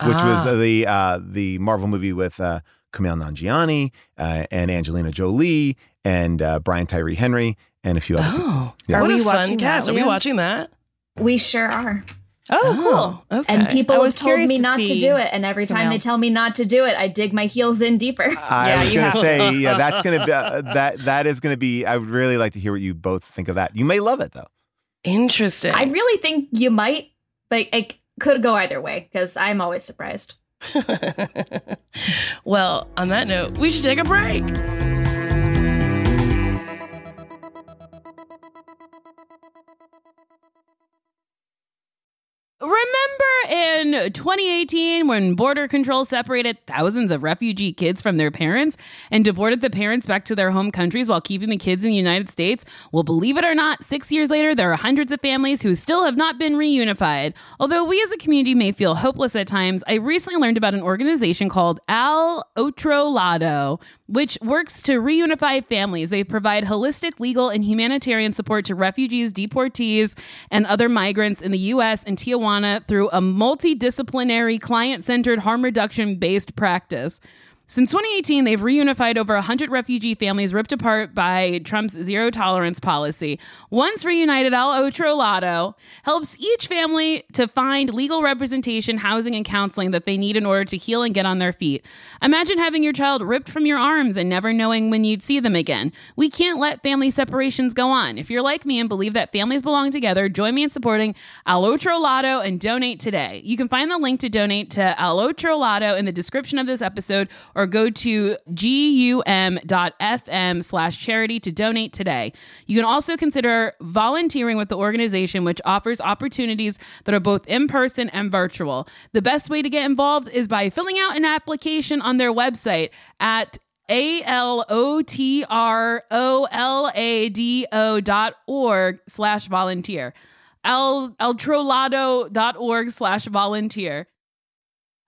which was Ah. uh, the uh, the Marvel movie with uh, Kumail Nanjiani uh, and Angelina Jolie and uh, Brian Tyree Henry and a few other people. Oh, Yeah. Are what we a fun watching cast! that, Are we Leah? watching that? We sure are. Oh, cool. Okay. And people have told me to not to do it. And every time Kumail. they tell me not to do it, I dig my heels in deeper. (laughs) I Yeah, was you going to say, yeah, that's going to be uh, that. That is going to be. I would really like to hear what you both think of that. You may love it though. Interesting. I really think you might, but it could go either way because I'm always surprised. (laughs) well, on that note, we should take a break. Remember in 2018 when border control separated thousands of refugee kids from their parents and deported the parents back to their home countries while keeping the kids in the United States? Well, believe it or not, six years later, there are hundreds of families who still have not been reunified. Although we as a community may feel hopeless at times, I recently learned about an organization called Al Otro Lado, which works to reunify families. They provide holistic legal and humanitarian support to refugees, deportees, and other migrants in the U.S. and Tijuana through a multidisciplinary, client centered, harm reduction based practice. Since 2018, they've reunified over 100 refugee families ripped apart by Trump's zero tolerance policy. Once reunited, Al Otro Lado helps each family to find legal representation, housing, and counseling that they need in order to heal and get on their feet. Imagine having your child ripped from your arms and never knowing when you'd see them again. We can't let family separations go on. If you're like me and believe that families belong together, join me in supporting Al Otro Lado and donate today. You can find the link to donate to Al Otro Lado in the description of this episode or go to gum.fm slash charity to donate today. You can also consider volunteering with the organization, which offers opportunities that are both in person and virtual. The best way to get involved is by filling out an application on their website at a L O T R O L A D O dot org slash volunteer. El, eltrolado dot org slash volunteer.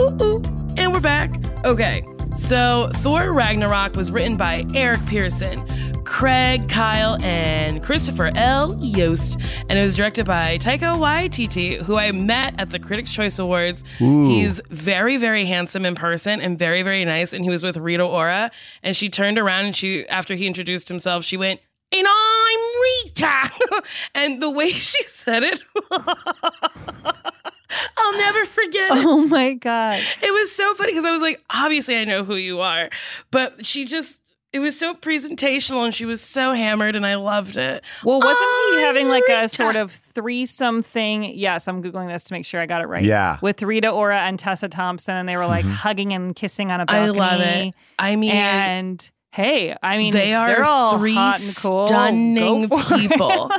Ooh, ooh. And we're back. Okay, so Thor Ragnarok was written by Eric Pearson, Craig Kyle, and Christopher L. Yost, and it was directed by Taika Waititi, who I met at the Critics' Choice Awards. Ooh. He's very, very handsome in person and very, very nice. And he was with Rita Ora, and she turned around and she, after he introduced himself, she went, "And I'm Rita," (laughs) and the way she said it. (laughs) I'll never forget it. Oh my God. It was so funny because I was like, obviously I know who you are, but she just it was so presentational and she was so hammered and I loved it. Well, wasn't he I'm having like a sort of threesome thing? Yes, I'm Googling this to make sure I got it right. Yeah. With Rita Ora and Tessa Thompson, and they were like mm-hmm. hugging and kissing on a balcony. love it. I mean, and hey, I mean, they are they're all three hot and cool. stunning Go for it. people.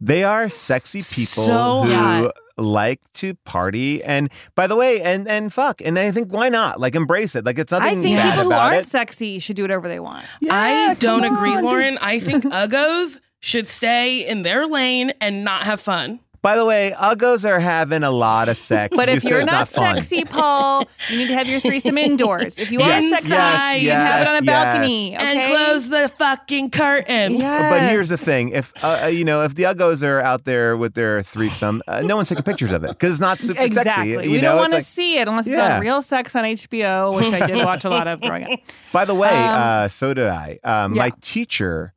They are sexy people So who hot. Like to party and by the way and and fuck and I think why not like embrace it like it's I nothing think bad people who aren't it. sexy should do whatever they want. I don't come agree, on, dude. Lauren. I think (laughs) uggos should stay in their lane and not have fun. By the way, uggos are having a lot of sex. But if you're it's not, fun. sexy, Paul, you need to have your threesome indoors. If you are sexy, yes, you can have it on a yes, balcony. And close the fucking curtain. But here's the thing: if uh, uh, you know, if the uggos are out there with their threesome, uh, no one's taking pictures of it because it's not super Exactly. sexy. we you don't want to like- see it unless it's Yeah. on Real Sex on HBO, which I did watch a lot of growing up. By the way, Um, uh, so did I. Um, My teacher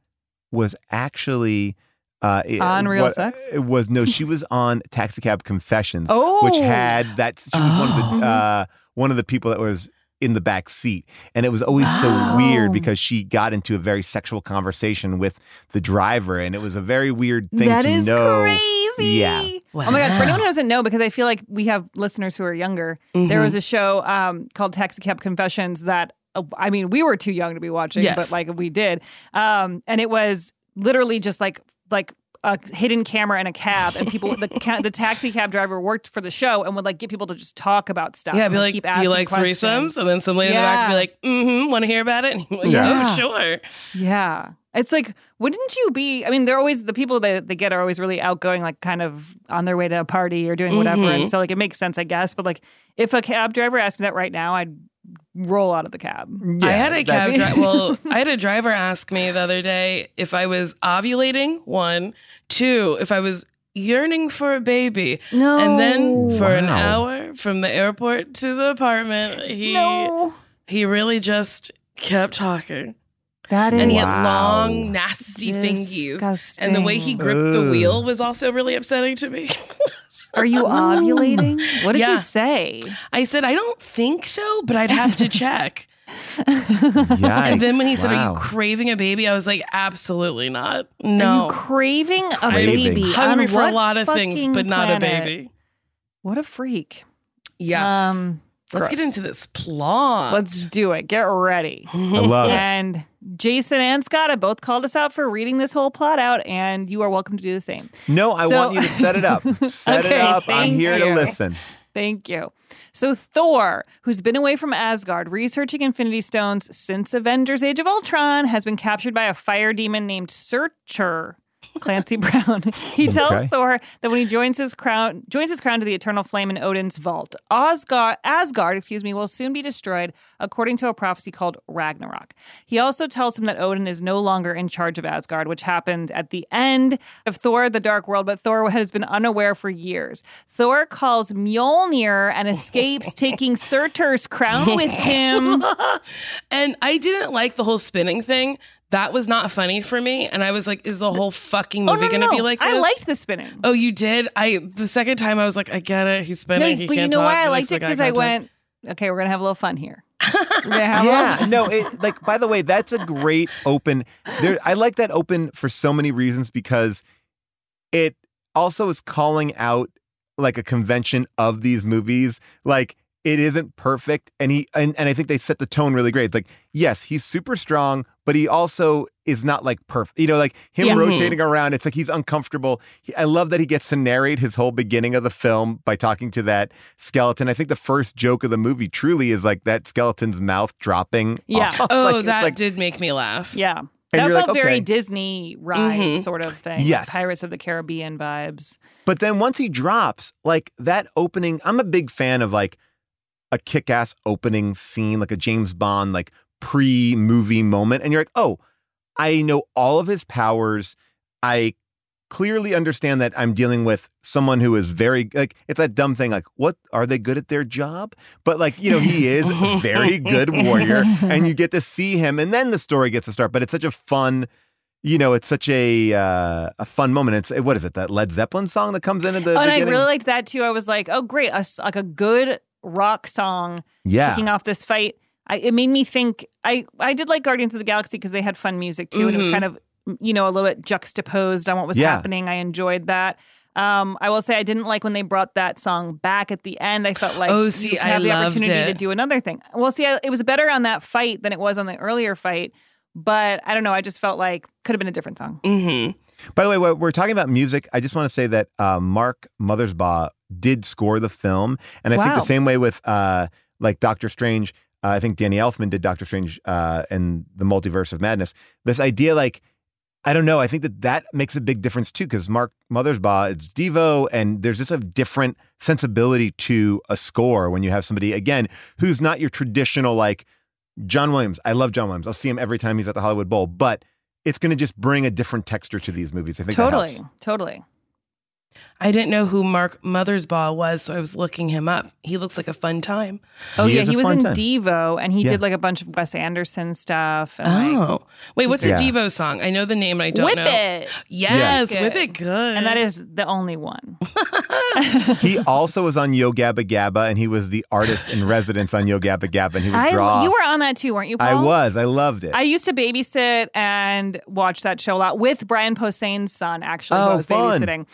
was actually uh, On Real what- Sex? It was no, she was (laughs) on Taxi Cab Confessions, Oh. which had that. She was one of Oh. the uh, one of the people that was in the back seat, and it was always so weird because she got into a very sexual conversation with the driver, and it was a very weird thing That to is know. crazy. Yeah. Oh my god! For anyone who doesn't know, because I feel like we have listeners who are younger, Mm-hmm. there was a show um, called Taxi Cab Confessions that uh, I mean, we were too young to be watching, Yes. but like we did, um, and it was literally just like like a hidden camera in a cab, and people the ca- the taxi cab driver worked for the show and would like get people to just talk about stuff. Yeah, and, be like, keep do you like questions. threesomes? And then somebody in the back would be like, mm-hmm, want to hear about it? (laughs) And like, Yeah. oh, sure. Yeah. It's like, wouldn't you be? I mean, they're always the people that they get are always really outgoing, like kind of on their way to a party or doing whatever. Mm-hmm. And so, like, it makes sense, I guess. But like, if a cab driver asked me that right now, I'd roll out of the cab. I had a cab that- driver. (laughs) Well, I had a driver ask me the other day if I was ovulating. One, two, if I was yearning for a baby. No. And then for an hour from the airport to the apartment, he no. he really just kept talking. That is And he Wow. had long, nasty fingies. Disgusting. And the way he gripped the wheel was also really upsetting to me. (laughs) Are you (laughs) ovulating? What did Yeah. you say? I said, I don't think so, but I'd have to (laughs) check. Yikes. And then when he said, Are you craving a baby? I was like, Absolutely not. Are No. you craving a Craving. baby? Hungry On for a lot of things, fucking but not a baby. What a freak. Yeah. Um, Let's get into this plot. Let's do it. Get ready. (laughs) I love it. And Jason and Scott have both called us out for reading this whole plot out, and you are welcome to do the same. No, I So- want you to set it up. (laughs) Set Okay, it up. I'm thank here to listen. Thank you. So, Thor, who's been away from Asgard researching Infinity Stones since Avengers Age of Ultron, has been captured by a fire demon named Surtur. Clancy (laughs) Brown. He tells Okay. Thor that when he joins his crown joins his crown to the eternal flame in Odin's vault, Asgard, Asgard, excuse me, will soon be destroyed according to a prophecy called Ragnarok. He also tells him that Odin is no longer in charge of Asgard, which happened at the end of Thor: The Dark World, but Thor has been unaware for years. Thor calls Mjolnir and escapes, (laughs) taking Surtur's crown with (laughs) him. and I didn't like the whole spinning thing. That was not funny for me. And I was like, Is the whole fucking Oh, movie no, gonna no, be no. like I liked the spinning. Oh, you did? I the second time I was like, I get it. He's spinning. No, he but can't you know talk. why I He liked it because I went, okay, we're gonna have a little fun here. (laughs) We're gonna have a little Yeah, no, it like by the way, that's a great open. There, I like that open for so many reasons because it also is calling out like a convention of these movies. Like it isn't perfect, and he and, and I think they set the tone really great. It's like yes, he's super strong, but he also is not like perfect. You know, like him Yeah. Mhm. rotating around. It's like he's uncomfortable. He, I love that he gets to narrate his whole beginning of the film by talking to that skeleton. I think the first joke of the movie truly is like that skeleton's mouth dropping. Yeah. off. (laughs) Oh, Like, that like- did make me laugh. Yeah. And that felt like, very okay. Disney ride Mhm. sort of thing. Yes. Pirates of the Caribbean vibes. But then once he drops, like that opening, I'm a big fan of like a kick ass opening scene, like a James Bond, like pre movie moment. And you're like, oh, I know all of his powers. I clearly understand that I'm dealing with someone who is very like it's that dumb thing like what are they good at their job but like you know he is a very good warrior and you get to see him and then the story gets to start but it's such a fun you know it's such a uh, a fun moment it's what is it that Led Zeppelin song that comes in at the Oh, and I really liked that too. I was like, oh, great. A like a good rock song yeah kicking off this fight. I, it made me think. I, I did like Guardians of the Galaxy because they had fun music too. And it was Mhm. kind of, you know, a little bit juxtaposed on what was Yeah. happening. I enjoyed that. Um, I will say I didn't like when they brought that song back at the end. I felt like Oh, see, you I have the loved opportunity to do another thing. Well, see, I, it was better on that fight than it was on the earlier fight. But I don't know. I just felt like could have been a different song. Mm-hmm. By the way, we're talking about music, I just want to say that uh, Mark Mothersbaugh did score the film, and I think the same way with uh, like Doctor Strange. Uh, I think Danny Elfman did Doctor Strange uh, and the Multiverse of Madness. This idea, like, I don't know. I think that that makes a big difference too, because Mark Mothersbaugh is Devo, and there's just a different sensibility to a score when you have somebody again who's not your traditional like John Williams. I love John Williams. I'll see him every time he's at the Hollywood Bowl, but it's going to just bring a different texture to these movies. I think Totally, totally. I didn't know who Mark Mothersbaugh was, so I was looking him up. He looks like a fun time. Oh He yeah, he was in time. Devo, and he Yeah. did like a bunch of Wes Anderson stuff. And like, Oh, wait, what's Yeah. a Devo song? I know the name, and I don't know. Whip know. It, Yes, Good. Whip It Good. and that is the only one. (laughs) he also was on Yo Gabba Gabba, and he was the artist in residence on Yo Gabba Gabba, and he would I, draw. you were on that too, weren't you? Paul? I was. I loved it. I used to babysit and watch that show a lot with Brian Posehn's son, actually, who oh, I Oh, was fun. babysitting.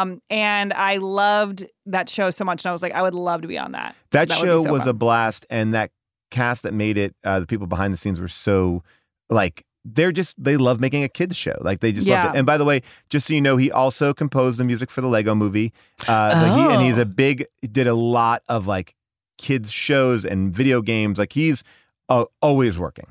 Um, and I loved that show so much. And I was like, I would love to be on that. that, would be show so was fun. a blast, and that cast that made it, uh, the people behind the scenes were so like they're just they love making a kids show. Like they just loved Yeah. it. And by the way, just so you know, he also composed the music for the Lego Movie. Uh, so he, and he's Oh. a big did a lot of like kids shows and video games. Like he's uh, always working.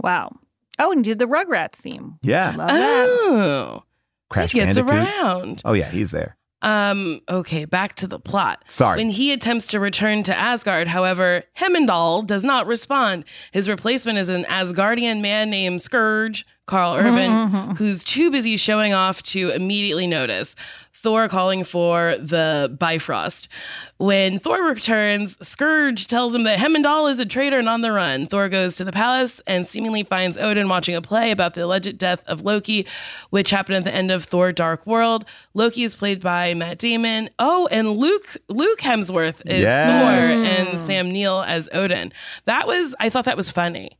Wow. Oh, and you did the Rugrats theme. Yeah, Love that. Oh, Crash he gets Bandicoot. around. Oh yeah, he's there. Um, okay, back to the plot. Sorry. When he attempts to return to Asgard, however, Heimdall does not respond. His replacement is an Asgardian man named Scourge, Karl Urban, mm-hmm, mm-hmm, mm-hmm. who's too busy showing off to immediately notice. Thor calling for the Bifrost. When Thor returns, Scourge tells him that Heimdall is a traitor and on the run. Thor goes to the palace and seemingly finds Odin watching a play about the alleged death of Loki, which happened at the end of Thor Dark World. Loki is played by Matt Damon. Oh, and Luke Luke Hemsworth is Yes. Thor hmm. and Sam Neill as Odin. That was I thought that was funny.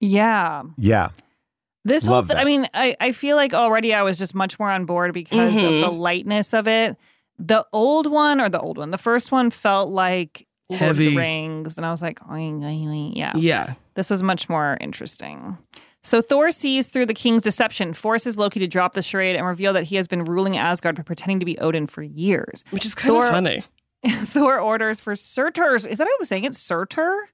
Yeah. Yeah. This whole Love th- I mean, I, I feel like already I was just much more on board because of Mhm. the lightness of it. The old one or the old one, the first one felt like Lord of Heavy. the Rings, and I was like, oing, oing, oing. yeah. Yeah. This was much more interesting. So Thor sees through the king's deception, forces Loki to drop the charade, and reveal that he has been ruling Asgard by pretending to be Odin for years. Which is kind Thor- of funny. (laughs) Thor orders for Surtur's. Is that how I was saying it? Surtur?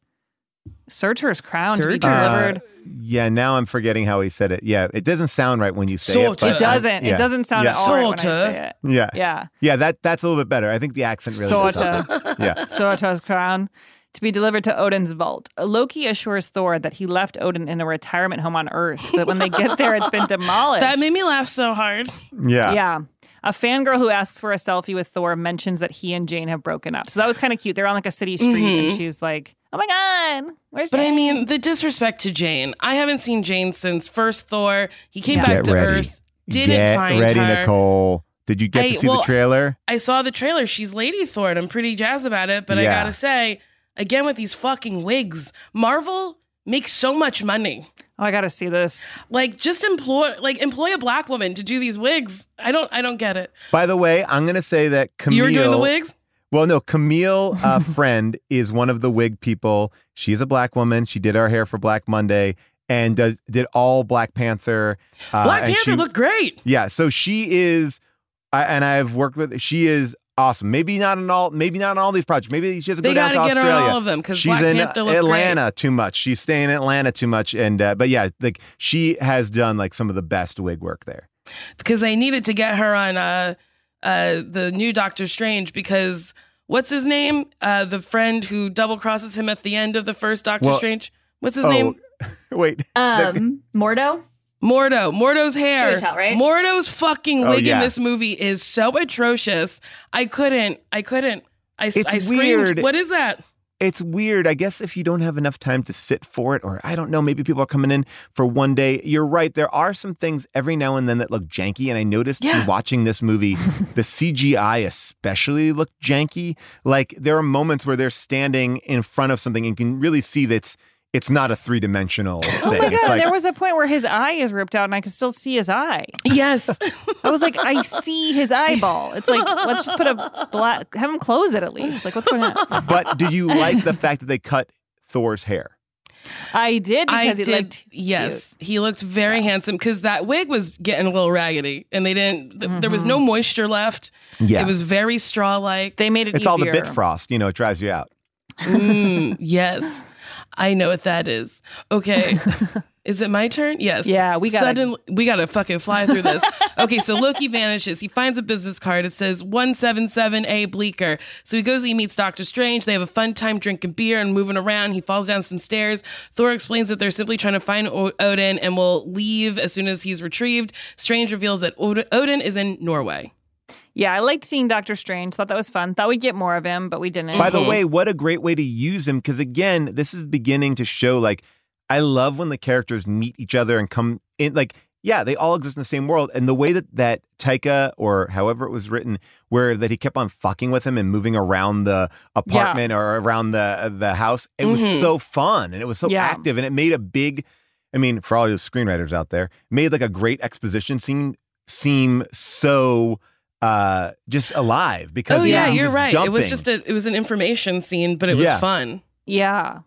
Surtur's crown to be delivered. Uh, yeah, now I'm forgetting how he said it. Yeah, it doesn't sound right when you say Sort it. but it doesn't. yeah. It doesn't sound yeah. at all right when I say it. Yeah. Yeah. Yeah, that that's a little bit better. I think the accent really does Sorta. help. Yeah. (laughs) Surtur's crown to be delivered to Odin's vault. Loki assures Thor that he left Odin in a retirement home on Earth. but when they get there, it's been (laughs) demolished. That made me laugh so hard. Yeah. yeah. A fangirl who asks for a selfie with Thor mentions that he and Jane have broken up. So that was kind of cute. They're on like a city street, and she's like, "Oh my god, where's?" Jane? But I mean, the disrespect to Jane. I haven't seen Jane since first Thor. He came Yeah. back Get to ready. Earth. Didn't Get find ready, her. Nicole. Did you get I- to see well, the trailer? I saw the trailer. She's Lady Thor, and I'm pretty jazzed about it. But I gotta say, again with these fucking wigs, Marvel makes so much money. oh, I gotta see this. Like, just employ like employ a black woman to do these wigs. I don't. I don't get it. By the way, I'm gonna say that Camille. You were doing the wigs. Well, no, Camille, uh, (laughs) friend, is one of the wig people. She's a black woman. She did our hair for Black Monday and does, did all Black Panther. Uh, Black Panther she- looked great. Yeah, so she is, I, and I've worked with. She is awesome. Maybe not in all. Maybe not in all these projects. Maybe she has to go down to gotta get her in Australia. all of them because she's Black in Atlanta too much. She's staying in Atlanta too much, and uh, but yeah, like she has done like some of the best wig work there. because they needed to get her on uh uh the new Doctor Strange because what's his name? Uh the friend who double crosses him at the end of the first Doctor Well- Strange. What's his oh, name? (laughs) wait. Um, (laughs) Mordo. Mordo. Mordo's hair. Chiwetel, right? Mordo's fucking Oh, wig yeah. in this movie is so atrocious. I couldn't. I couldn't. I, It's I screamed. weird. What is that? It's weird. I guess if you don't have enough time to sit for it, or I don't know, maybe people are coming in for one day. You're right. There are some things every now and then that look janky. And I noticed Yeah. watching this movie, (laughs) the CGI especially looked janky. Like there are moments where they're standing in front of something and you can really see that it's, it's not a three dimensional (laughs) thing. Oh my it's god! like, there was a point where his eye is ripped out, and I could still see his eye. Yes. I was like, I see his eyeball. It's like, let's just put a black, have him close it at least. Like, what's going on? but do you like the fact that they cut Thor's hair? I did I did. it looked yes, cute. he looked very handsome because that wig was getting a little raggedy, and they didn't. th- There was no moisture left. Yeah. It was very straw like. They made it. It's all the bit frost, you know, it dries you out. Mm, yes, (laughs) I know what that is. Okay. (laughs) Is it my turn? Yes. Yeah, we gotta- Suddenly, we gotta fucking fly through this. (laughs) okay, so Loki vanishes. He finds a business card. It says 177A Bleecker. So he goes and he meets Doctor Strange. They have a fun time drinking beer and moving around. He falls down some stairs. Thor explains that they're simply trying to find o- Odin and will leave as soon as he's retrieved. Strange reveals that Od- Odin is in Norway. Yeah, I liked seeing Doctor Strange. Thought that was fun. Thought we'd get more of him, but we didn't. By the way, what a great way to use him because again, this is beginning to show like I love when the characters meet each other and come in like yeah, they all exist in the same world and the way that that Taika or however it was written where that he kept on fucking with him and moving around the apartment or around the the house, it was Mhm. so fun and it was so Yeah. active and it made a big I mean, for all you screenwriters out there, made like a great exposition scene seem so uh just alive because Oh he yeah, was you're just right. It was just a it was an information scene, but it was Yeah. fun. Yeah.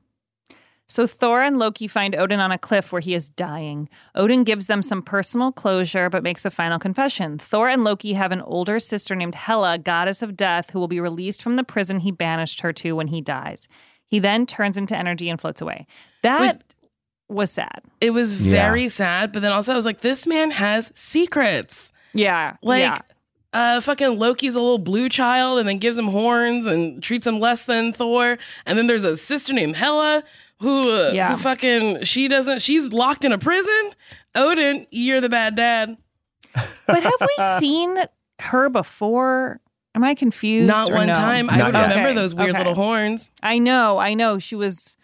So Thor and Loki find Odin on a cliff where he is dying. Odin gives them some personal closure but makes a final confession. Thor and Loki have an older sister named Hela, goddess of death, who will be released from the prison he banished her to when he dies. He then turns into energy and floats away. That was sad. It was Yeah. very sad, but then also I was like, this man has secrets. Yeah. Like, yeah. Uh, fucking Loki's a little blue child and then gives him horns and treats him less than Thor. And then there's a sister named Hela who, uh, Yeah. who fucking, she doesn't, she's locked in a prison. Odin, you're the bad dad. But have we (laughs) seen her before? Am I confused? Not one no? time. I Not would yet. remember Okay, those weird okay. little horns. I know, I know. She was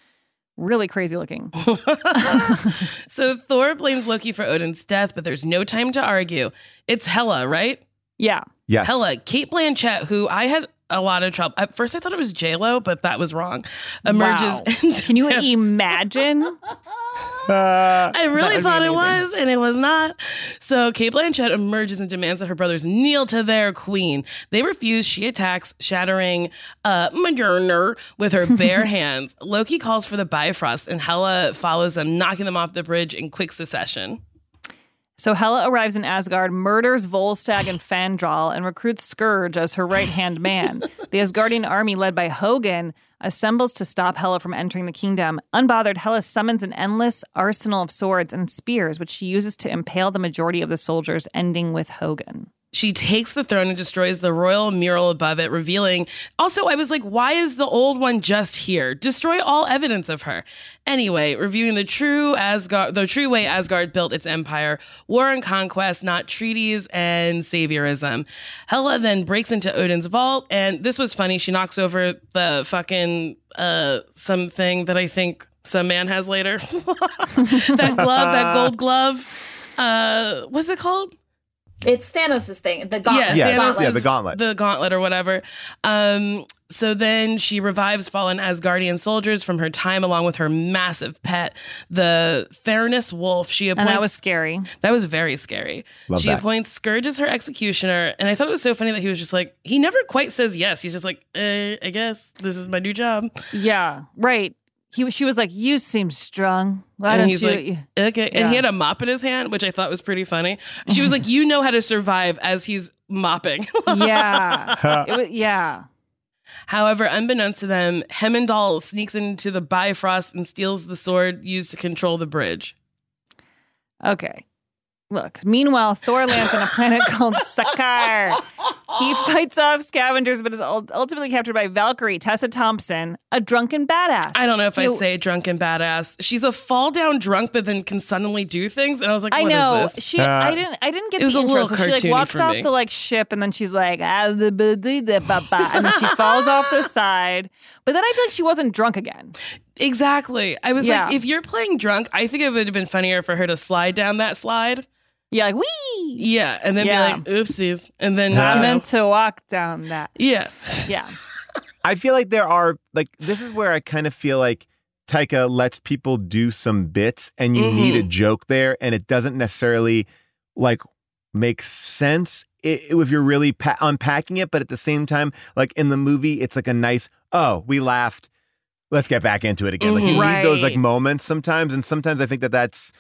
really crazy looking. (laughs) so Thor blames Loki for Odin's death, but there's no time to argue. It's Hela, right? Yeah. Yes. Hela, Cate Blanchett, who I had a lot of trouble. At first, I thought it was J Lo, but that was wrong. Emerges. Wow. and (laughs) Can you demands- imagine? (laughs) Uh, I really thought it was, and it was not. So Cate Blanchett emerges and demands that her brothers kneel to their queen. They refuse. She attacks, shattering uh, Mjolnir with her (laughs) bare hands. Loki calls for the Bifrost, and Hela follows them, knocking them off the bridge in quick succession. So Hela arrives in Asgard, murders Volstagg and Fandral, and recruits Scourge as her right hand man. (laughs) the Asgardian army, led by Hogun, assembles to stop Hela from entering the kingdom. Unbothered, Hela summons an endless arsenal of swords and spears, which she uses to impale the majority of the soldiers, ending with Hogun. She takes the throne and destroys the royal mural above it, revealing. Also, I was like, why is the old one just here? Destroy all evidence of her. Anyway, reviewing the true Asgard, the true way Asgard built its empire: war and conquest, not treaties and saviorism. Hela then breaks into Odin's vault, and this was funny. She knocks over the fucking uh something that I think some man has later. (laughs) that glove, that gold glove. Uh, what's it called? It's Thanos' thing. The gauntlet. Yeah, the Thanos- gauntlet. yeah, the gauntlet. The gauntlet or whatever. Um, so then she revives fallen Asgardian soldiers from her time along with her massive pet, the Fenris Wolf. She And appoints that was scary. that was very scary. Love she that. appoints Scourge as her executioner, and I thought it was so funny that he was just like he never quite says yes. He's just like, eh, I guess this is my new job. Yeah, right. He, she was like, "You seem strong. Why and don't he's you?" like, okay. And he had a mop in his hand, which I thought was pretty funny. She was like, you know how to survive as he's mopping. (laughs) yeah, it was, yeah. However, unbeknownst to them, Heimdall sneaks into the Bifrost and steals the sword used to control the bridge. Okay. Look, meanwhile, Thor lands on a planet called (laughs) Sakaar. He fights off scavengers, but is ultimately captured by Valkyrie, Tessa Thompson, a drunken badass. I don't know if You- I'd say drunken badass. She's a fall down drunk, but then can suddenly do things. And I was like, I what is know this? she. Uh, I didn't. I didn't get It was the a intro. little So she like walks off me. the like ship, and then she's like, ah, the ba- dee ba ba," and then she falls off the side. But then I feel like she wasn't drunk again. Exactly. I was Yeah. like, if you're playing drunk, I think it would have been funnier for her to slide down that slide. Yeah, like wee. Yeah. And then Yeah. be like, oopsies. And then, I you know, meant to walk down that. yeah. Yeah. (laughs) I feel like there are like this is where I kind of feel like Taika lets people do some bits and you need a joke there and it doesn't necessarily like make sense i- if you're really pa- unpacking it but at the same time like in the movie it's like a nice oh we laughed let's get back into it again like you Mhm. need those like Right. moments sometimes and sometimes I think that that's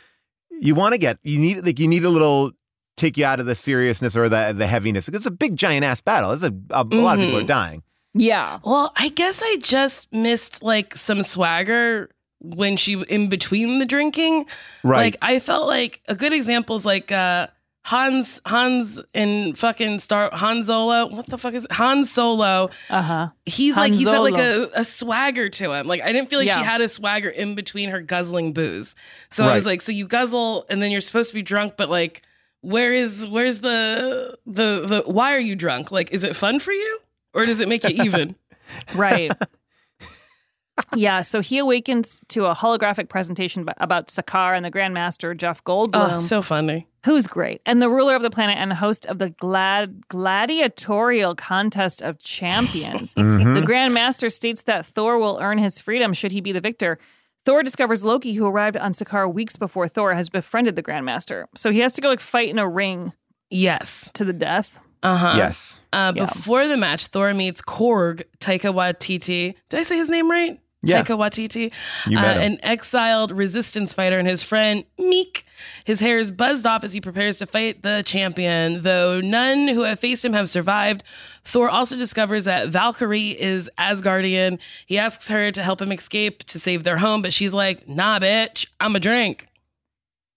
you want to get you need like you need a little take you out of the seriousness or the the heaviness it's a big giant ass battle it's a, a, a lot of people are Mhm. dying Yeah. Well, I guess I just missed like some swagger when she in between the drinking. right Like I felt like a good example is like uh Hans Hans in fucking Star Han Solo. What the fuck is it? Han Solo? Uh huh. He's Han like he's got like a, a swagger to him. Like I didn't feel like Yeah. she had a swagger in between her guzzling booze. So I was like, so you guzzle and then you're supposed to be drunk, but like where is where's the the the why are you drunk? Like is it fun for you? Or does it make you even? (laughs) Right. yeah. So he awakens to a holographic presentation about Sakaar and the Grandmaster Jeff Goldblum, oh, so funny. Who's great, and the ruler of the planet and host of the glad gladiatorial contest of champions. (laughs) Mhm. The Grandmaster states that Thor will earn his freedom should he be the victor. Thor discovers Loki, who arrived on Sakaar weeks before Thor, has befriended the Grandmaster. So he has to go like fight in a ring Yes. to the death. Uh-huh. yes Uh, Yeah. Before the match, Thor meets Korg Taika Waititi. Did I say his name right? Yeah. Taika Waititi. Uh. An exiled resistance fighter and his friend Meek. His hair is buzzed off as he prepares to fight the champion. Though none who have faced him have survived, Thor also discovers that Valkyrie is Asgardian. He asks her to help him escape to save their home, but she's like, nah, bitch, I'm a drink.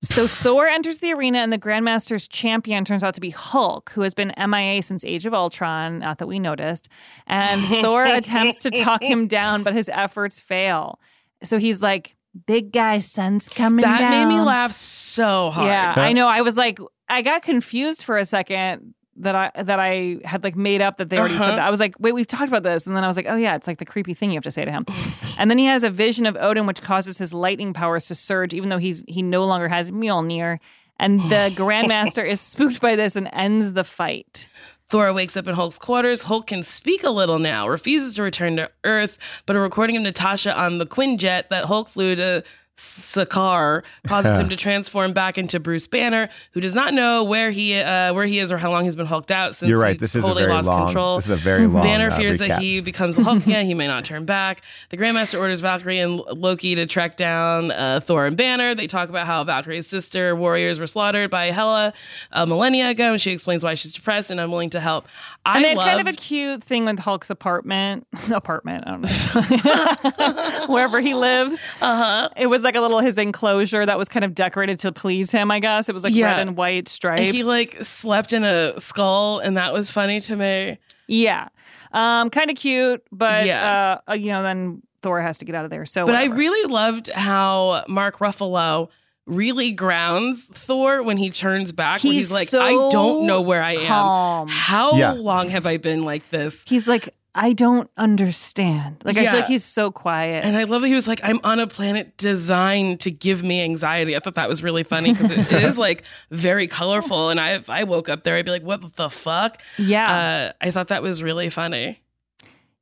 So Thor enters the arena, and the Grandmaster's champion turns out to be Hulk, who has been MIA since Age of Ultron. Not that we noticed. And (laughs) Thor attempts to talk him down, but his efforts fail. So he's like, "Big guy sun's coming That down." made me laugh so hard. Yeah, I know. I was like, I got confused for a second that I that I had like made up that they already Uh-huh. said that. I was like, wait, we've talked about this, and then I was like, oh yeah, it's like the creepy thing you have to say to him. (laughs) and then he has a vision of Odin, which causes his lightning powers to surge, even though he's he no longer has Mjolnir. And (sighs) the Grandmaster is spooked by this and ends the fight. Thor wakes up in Hulk's quarters. Hulk can speak a little now, refuses to return to Earth, but a recording of Natasha on the Quinjet that Hulk flew to Sakaar causes him to transform back into Bruce Banner, who does not know where he uh, where he is or how long he's been hulked out since You're right. he This is a totally very lost long- control. this is a very long, Banner uh, fears that he becomes the Hulk again. He may not turn back. The Grandmaster orders Valkyrie and Loki to track down uh, Thor and Banner. They talk about how Valkyrie's sister warriors were slaughtered by Hela a millennia ago, and she explains why she's depressed and unwilling to help. I and they had love kind of a cute thing with Hulk's apartment, (laughs) apartment, I don't know, (laughs) (laughs) wherever he lives. Uh-huh. It was like a little his enclosure that was kind of decorated to please him. I guess it was like Yeah. red and white stripes. And he like slept in a skull, and that was funny to me. yeah, um, kind of cute, but Yeah. uh, you know, then Thor has to get out of there. So, But I really loved how Mark Ruffalo really grounds Thor when he turns back. when He's he's like, so I don't know where I am. calm. How Yeah. long have I been like this? he's like, I don't understand. Like I feel like he's so quiet. And I love that he was like, I'm on a planet designed to give me anxiety. I thought that was really funny because it, is (laughs) like very colorful. And I, if I woke up there, I'd be like, what the fuck? yeah, Uh, I thought that was really funny.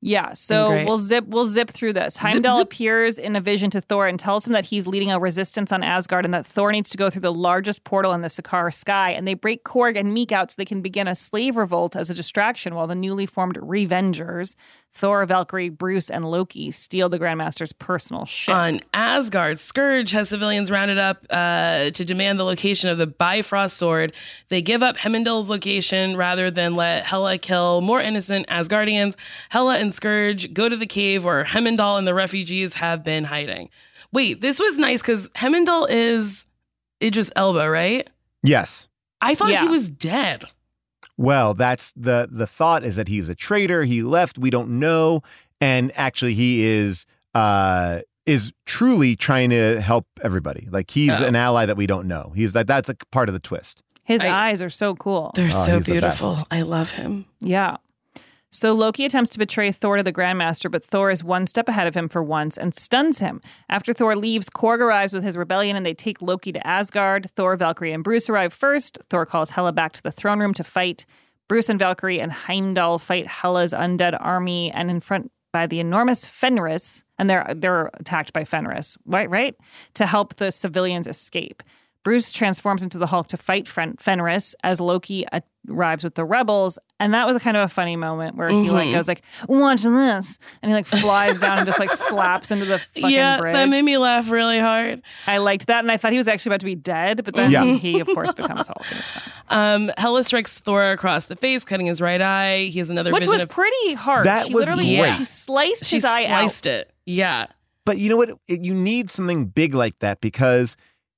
Yeah, so great. we'll zip we'll zip through this. Heimdall zip. appears in a vision to Thor and tells him that he's leading a resistance on Asgard and that Thor needs to go through the largest portal in the Sakaar sky. And they break Korg and Meek out so they can begin a slave revolt as a distraction while the newly formed Revengers, Thor, Valkyrie, Bruce, and Loki steal the Grandmaster's personal ship. On Asgard, Scourge has civilians rounded up uh, to demand the location of the Bifrost sword. They give up Heimdall's location rather than let Hela kill more innocent Asgardians. Hela and Scourge go to the cave where Heimdall and the refugees have been hiding. Wait, this was nice because Heimdall is Idris Elba, right? Yes. I thought Yeah. he was dead. Well, that's the the thought is that he's a traitor. He left. We don't know, and actually, he is uh is truly trying to help everybody. Like he's Oh. an ally that we don't know. He's like that's a part of the twist. His I- eyes are so cool. They're Oh, so he's the beautiful. I love him. Yeah. So Loki attempts to betray Thor to the Grandmaster, but Thor is one step ahead of him for once and stuns him. After Thor leaves, Korg arrives with his rebellion and they take Loki to Asgard. Thor, Valkyrie, and Bruce arrive first. Thor calls Hela back to the throne room to fight. Bruce and Valkyrie and Heimdall fight Hela's undead army and in front by the enormous Fenris, and they're they're attacked by Fenris, right? Right to help the civilians escape. Bruce transforms into the Hulk to fight Fen- Fenris as Loki arrives with the rebels, and that was kind of a funny moment where he like Mhm. goes like, "Watch this," and he like flies down and just like slaps into the fucking yeah, bridge. that made me laugh really hard. I liked that, and I thought he was actually about to be dead, but then Yeah. he, of course, becomes Hulk. And it's. Um, Hela strikes Thor across the face, cutting his right eye. He has another Which vision was of pretty hard. That she was literally great. she sliced she his eye sliced out. it. Yeah. But you know what? You need something big like that because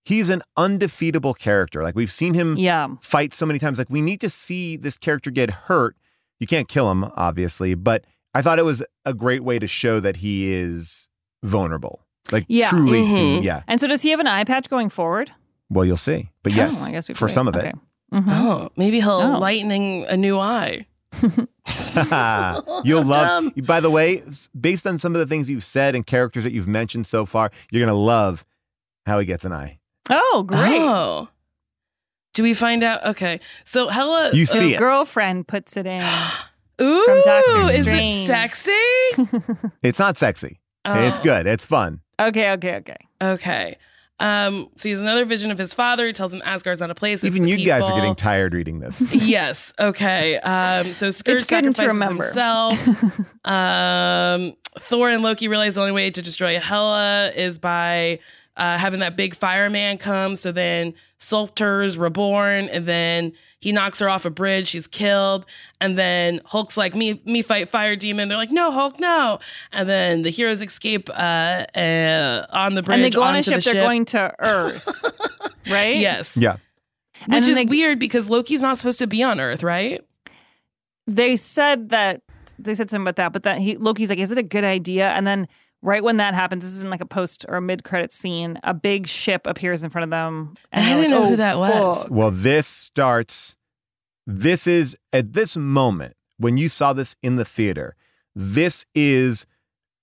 he's an undefeatable character. Like we've seen him Yeah. fight so many times. Like we need to see this character get hurt. You can't kill him, obviously, but I thought it was a great way to show that he is vulnerable. Like Yeah. truly, Mhm. yeah. And so, does he have an eye patch going forward? Well, you'll see. But yes, Oh, I guess we for wait. some of Okay. it. Mhm. Oh, maybe he'll Oh. lightning a new eye. (laughs) You'll (laughs) love. Dumb. By the way, based on some of the things you've said and characters that you've mentioned so far, you're gonna love how he gets an eye. Oh, great! Oh. Do we find out? Okay. So Hela. You His see it. girlfriend puts it in. (gasps) Ooh, from Doctor is Strange. it sexy? (laughs) It's not sexy. It's Oh. good. It's fun. Okay, okay, okay. Okay. Um, so he has another vision of his father. He tells him Asgard's not a place. it's Even the you guys are getting tired reading this. (laughs) yes. Okay. Um, so Scourge It's good to sacrifices remember. himself. (laughs) um, Thor and Loki realize the only way to destroy Hela is by uh, having that big fireman come. So then Sulters reborn, and then he knocks her off a bridge. She's killed, and then Hulk's like, "Me, me fight fire demon." They're like, "No, Hulk, no!" And then the heroes escape uh, uh, on the bridge. and they go on a ship, the they're going to Earth. (laughs) right? Yes, Yeah. Which then is they- weird because Loki's not supposed to be on Earth, right? They said that they said something about that, but that he Loki's like, is it a good idea? And then right when that happens, this isn't like a post or a mid credit scene, a big ship appears in front of them. And I didn't like, know who "Oh, that was." fuck." Well, this starts. This is at this moment when you saw this in the theater. This is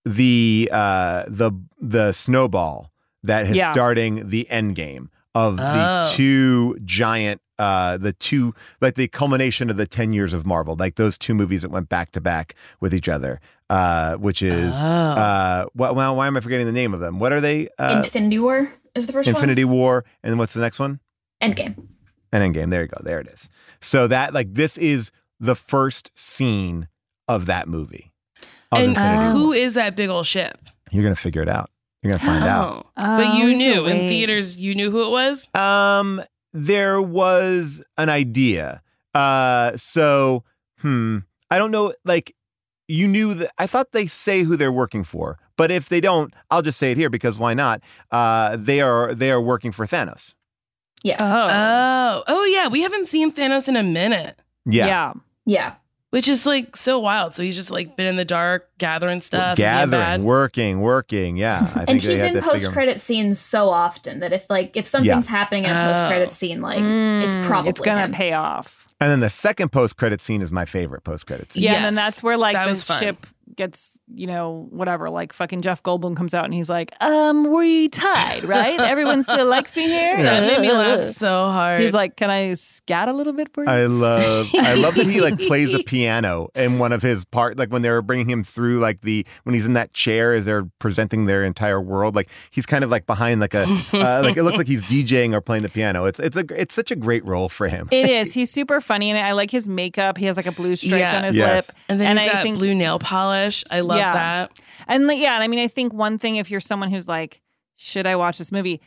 the uh, the the snowball that is Yeah. starting the end game of Oh. the two giant. Uh, the two like the culmination of the 10 years of Marvel, like those two movies that went back to back with each other, uh, which is Oh. uh, wh- well, why am I forgetting the name of them? What are they? Uh, Infinity War is the first Infinity one. War, and what's the next one? Endgame. and Endgame. There you go. There it is. So that like this is the first scene of that movie. Of and Infinity War. who is that big old ship? You're gonna figure it out. You're gonna find out. Oh. but Oh, you we have to knew in theaters. You knew who it was. Um, there was an idea. Uh, so hmm, I don't know. Like you knew that. I thought they say who they're working for, but if they don't, I'll just say it here because why not? Uh, they are they are working for Thanos. Yeah. Oh. Oh, oh yeah. We haven't seen Thanos in a minute, Yeah. yeah. yeah. Which is like so wild. So he's just like been in the dark, gathering stuff, being Gathering, bad. working, working. Yeah, I (laughs) think And they he's in post credit scenes so often that if like if something's happening in a post Oh. credit scene, like Mm, it's probably it's gonna him. pay off. And then the second post credit scene is my favorite post credit scene. Yeah, and then that's where like That the ship gets, you know, whatever. Like fucking Jeff Goldblum comes out and he's like, "Um, we tied, right? Everyone still likes me here." That made me laugh so hard. He's like, "Can I scat a little bit for you?" I love I love that he like plays a (laughs) piano in one of his part like when they were bringing him through like the when he's in that chair as they're presenting their entire world like he's kind of like behind like a (laughs) uh, like it looks like he's DJing or playing the piano. It's it's a it's such a great role for him. It is. He's super funny and. I like his makeup. He has like a blue stripe Yeah. on his Yes. lip. and then and he's I got think- blue nail polish. I love Yeah. that. And like, yeah, and I mean, I think one thing if you're someone who's like, should I watch this movie?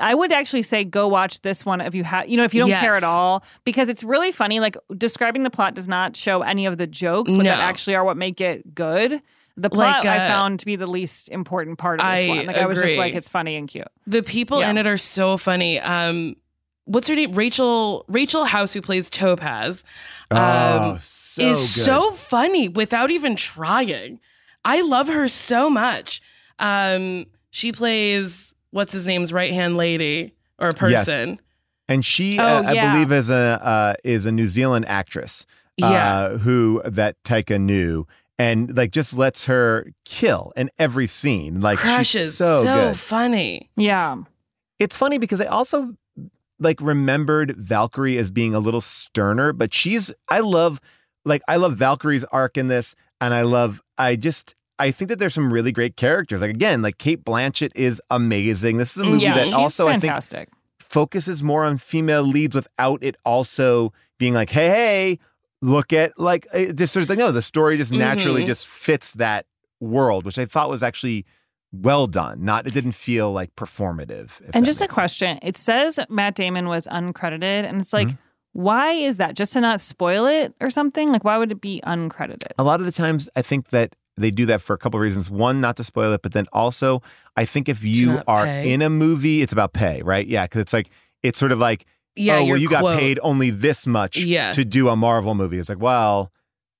I would actually say go watch this one if you have, you know, if you don't care at all, because it's really funny. Like describing the plot does not show any of the jokes, but that actually are what make it good. The plot Like, I uh, found to be the least important part of this I one. Like I was just like, it's funny and cute. The people Yeah. in it are so funny. Um, what's her name? Rachel Rachel House, who plays Topaz. oh, um, so is good. so funny without even trying. I love her so much. Um, she plays what's his name's right hand lady or Yes. person. and she Oh, uh, I believe is a uh, is a New Zealand actress. Yeah. Uh, who that Taika knew and like just lets her kill in every scene. Like Crushes she's so, good. funny. Yeah. It's funny because I also like remembered Valkyrie as being a little sterner, but she's I love like I love Valkyrie's arc in this, and I love I just I think that there's some really great characters. Like again, like Cate Blanchett is amazing. This is a movie yeah, that also I think focuses more on female leads without it also being like, hey, hey, look at like it just sort of like no, the story just naturally Mhm. just fits that world, which I thought was actually well done. Not it didn't feel like performative. And just a sense. question. It says Matt Damon was uncredited, and it's like, Mhm. Why is that? Just to not spoil it or something? Like, why would it be uncredited? A lot of the times, I think that they do that for a couple of reasons. One, not to spoil it, but then also, I think if you are pay. in a movie, it's about pay, right? Yeah, because it's like it's sort of like, Yeah, oh, well, your you got paid only this much Yeah. to do a Marvel movie. It's like, well,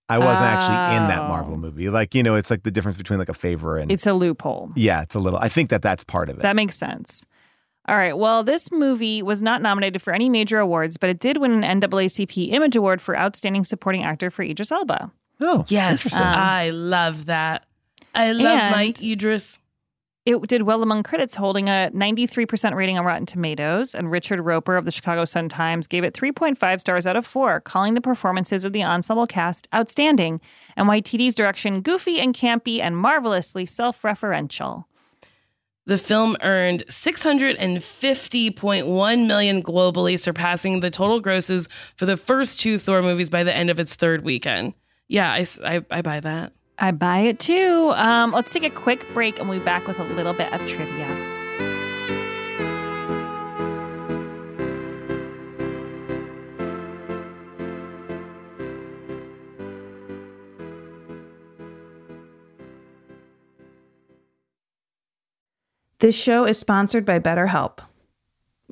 I wasn't actually in that Oh. Marvel movie. Like, you know, it's like the difference between like a favor and It's a loophole. yeah, it's a little. I think that that's part of it. That makes sense. All right. Well, this movie was not nominated for any major awards, but it did win an NAACP Image Award for Outstanding Supporting Actor for Idris Elba. oh, Yes. Um, I love that. I love my Idris. It did well among critics, holding a 93% rating on Rotten Tomatoes. And Richard Roeper of the Chicago Sun Times gave it 3.5 stars out of 4, calling the performances of the ensemble cast outstanding and Waititi's direction goofy and campy and marvelously self referential. The film earned 650.1 million globally, surpassing the total grosses for the first two Thor movies by the end of its third weekend. Yeah, I I buy that. I buy it too. Um, let's take a quick break and we'll be back with a little bit of trivia. This show is sponsored by BetterHelp.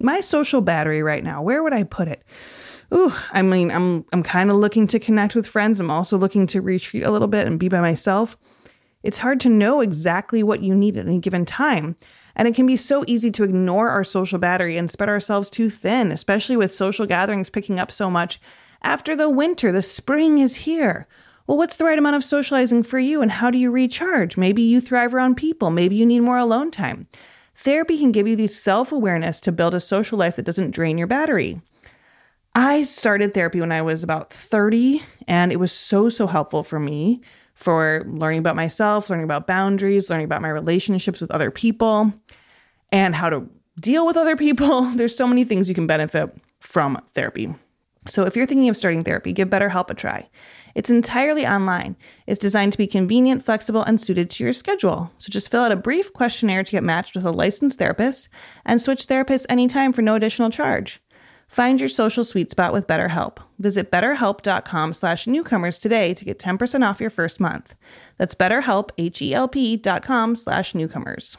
My social battery right now, where would I put it? Ooh, I mean, I'm I'm kind of looking to connect with friends. I'm also looking to retreat a little bit and be by myself. It's hard to know exactly what you need at any given time. And it can be so easy to ignore our social battery and spread ourselves too thin, especially with social gatherings picking up so much. After the winter, the spring is here. Well, what's the right amount of socializing for you and how do you recharge? Maybe you thrive around people, maybe you need more alone time. Therapy can give you the self awareness to build a social life that doesn't drain your battery. I started therapy when I was about 30, and it was so, so helpful for me for learning about myself, learning about boundaries, learning about my relationships with other people, and how to deal with other people. (laughs) There's so many things you can benefit from therapy. So if you're thinking of starting therapy, give BetterHelp a try. It's entirely online. It's designed to be convenient, flexible, and suited to your schedule. So just fill out a brief questionnaire to get matched with a licensed therapist and switch therapists anytime for no additional charge. Find your social sweet spot with BetterHelp. Visit betterhelp.com slash newcomers today to get 10% off your first month. That's betterhelp, H-E-L-P dot com slash newcomers.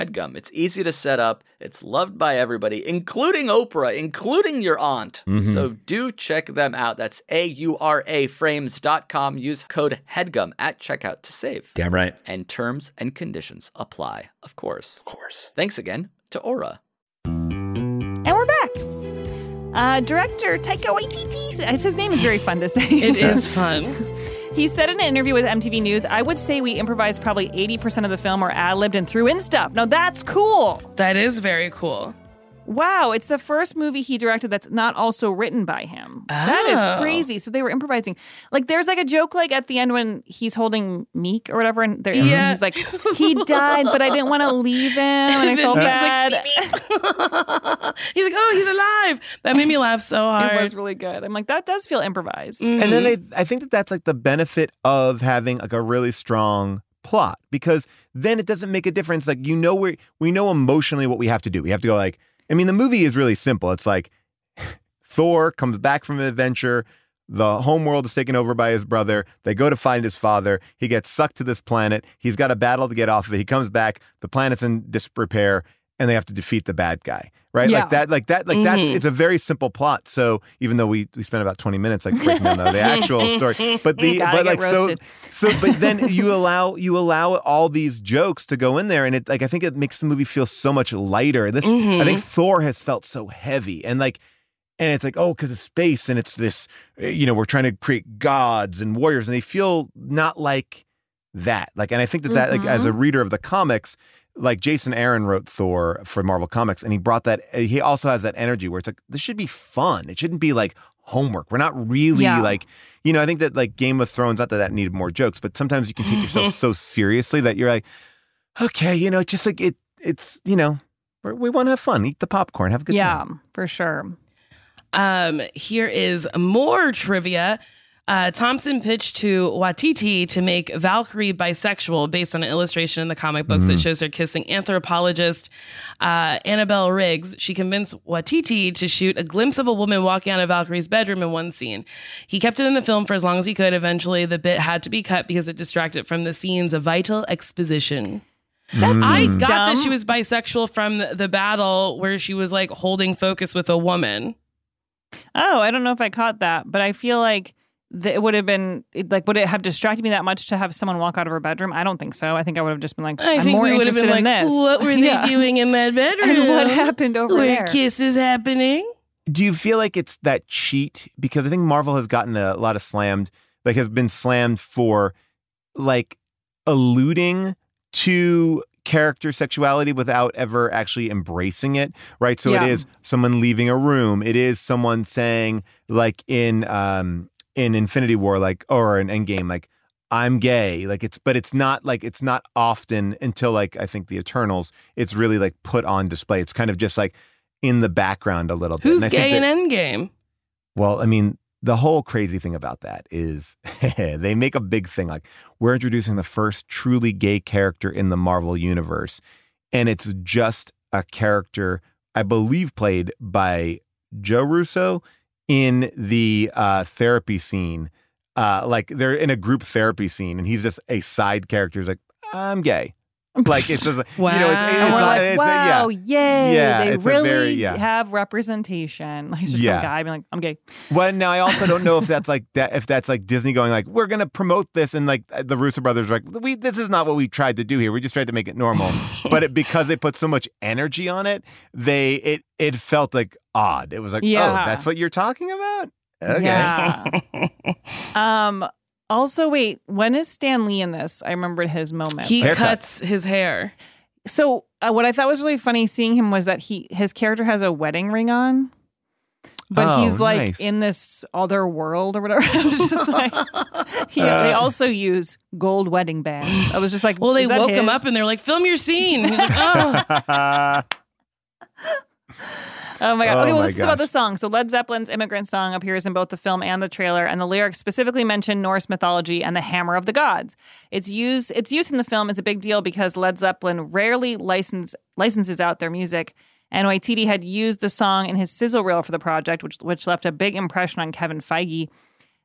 HeadGum. It's easy to set up. It's loved by everybody, including Oprah, including your aunt. Mhm. So do check them out. That's A-U-R-A frames.com. Use code HEADGUM at checkout to save. Damn right. And terms and conditions apply, of course. Of course. Thanks again to Aura. And we're back. Uh, director Taika Waititi. His name is very fun to say. It is (laughs) fun. He said in an interview with MTV News, I would say we improvised probably 80% of the film or ad libbed and threw in stuff. Now that's cool. That is very cool. Wow, it's the first movie he directed that's not also written by him. That Oh. is crazy. So they were improvising. Like there's like a joke like at the end when he's holding Miek or whatever, and they're- Yeah. he's like, he died, but I didn't want to leave him, and I (laughs) felt He's bad. like, (laughs) He's like, oh, he's alive. That made me laugh so hard. It was really good. I'm like, that does feel improvised. Mm-hmm. And then I, I think that that's like the benefit of having like a really strong plot because then it doesn't make a difference. Like you know we we know emotionally what we have to do. We have to go like I mean the movie is really simple. It's like (laughs) Thor comes back from an adventure. The home world is taken over by his brother. They go to find his father. He gets sucked to this planet. He's got a battle to get off of it. He comes back. The planet's in disrepair, and they have to defeat the bad guy. Right, Yeah. like that, like that, like that's. Mhm. It's a very simple plot. So even though we we spent about twenty minutes like breaking down the, the actual story, (laughs) but the but like so roasted. so but then (laughs) you allow you allow all these jokes to go in there and it like I think it makes the movie feel so much lighter. This I Mhm. think Thor has felt so heavy and like and it's like oh because it's space and it's this you know we're trying to create gods and warriors and they feel not like that like and I think that that like as a reader of the comics like Jason Aaron wrote Thor for Marvel Comics and he brought that he also has that energy where it's like this should be fun it shouldn't be like homework we're not really Yeah. like you know I think that like Game of Thrones not that that needed more jokes but sometimes you can take yourself (laughs) so seriously that you're like okay you know just like it it's you know we're, we want to have fun eat the popcorn have a good yeah, time for sure. Um, here is more trivia. Uh, Thompson pitched to Waititi to make Valkyrie bisexual based on an illustration in the comic books that Mm. shows her kissing anthropologist uh, Annabelle Riggs. She convinced Waititi to shoot a glimpse of a woman walking out of Valkyrie's bedroom in one scene. He kept it in the film for as long as he could. Eventually, the bit had to be cut because it distracted from the scenes of vital exposition. That I seems got that she was bisexual from the, the battle where she was like holding focus with a woman. Oh, I don't know if I caught that, but I feel like th- it would have been like would it have distracted me that much to have someone walk out of her bedroom? I don't think so. I think I would have just been like, I am think more we would have interested been in like, this. what were they Yeah. doing in that bedroom? (laughs) And what happened over Were there? kisses happening? Do you feel like it's that cheat? Because I think Marvel has gotten a lot of slammed, like has been slammed for like alluding to character sexuality without ever actually embracing it, right? So Yeah. it is someone leaving a room. It is someone saying, like in um in Infinity War, like or in Endgame, like I'm gay. Like it's, but it's not like it's not often until like I think the Eternals. It's really like put on display. It's kind of just like in the background a little bit. Who's And I think gay in Endgame? well, I mean, the whole crazy thing about that is (laughs) they make a big thing like we're introducing the first truly gay character in the Marvel universe. And it's just a character, I believe, played by Joe Russo in the uh, therapy scene. Uh, like they're in a group therapy scene, and he's just a side character. He's like, I'm gay. Like it's just, (laughs) you know, it's, it's, it's, like, it's, wow, yeah. yay! Yeah, they really very- yeah. have representation. Like it's just Yeah. some guy being like, "I'm gay." Well, now I also don't know if that's like (laughs) that. If that's like Disney going like, we're gonna promote this, and like the Russo brothers are like, we this is not what we tried to do here. We just tried to make it normal. (laughs) but it, because they put so much energy on it, they it it felt like odd. It was like, Yeah. oh, that's what you're talking about. Okay. Yeah. um. Also, wait. When is Stan Lee in this? I remembered his moment. He cuts his hair. So uh, what I thought was really funny seeing him was that he his character has a wedding ring on, but Oh, he's like nice. in this other world or whatever. (laughs) I was just (laughs) like, he, they Uh. also use gold wedding bands. I was just like, Well, they is that woke him up and they're like, film your scene. He's like, oh. (laughs) (laughs) Oh my god! Oh okay, well, this is about the song. So Led Zeppelin's "Immigrant Song" appears in both the film and the trailer, and the lyrics specifically mention Norse mythology and the Hammer of the Gods. Its use its use in the film is a big deal because Led Zeppelin rarely license licenses out their music. And Waititi had used the song in his sizzle reel for the project, which which left a big impression on Kevin Feige.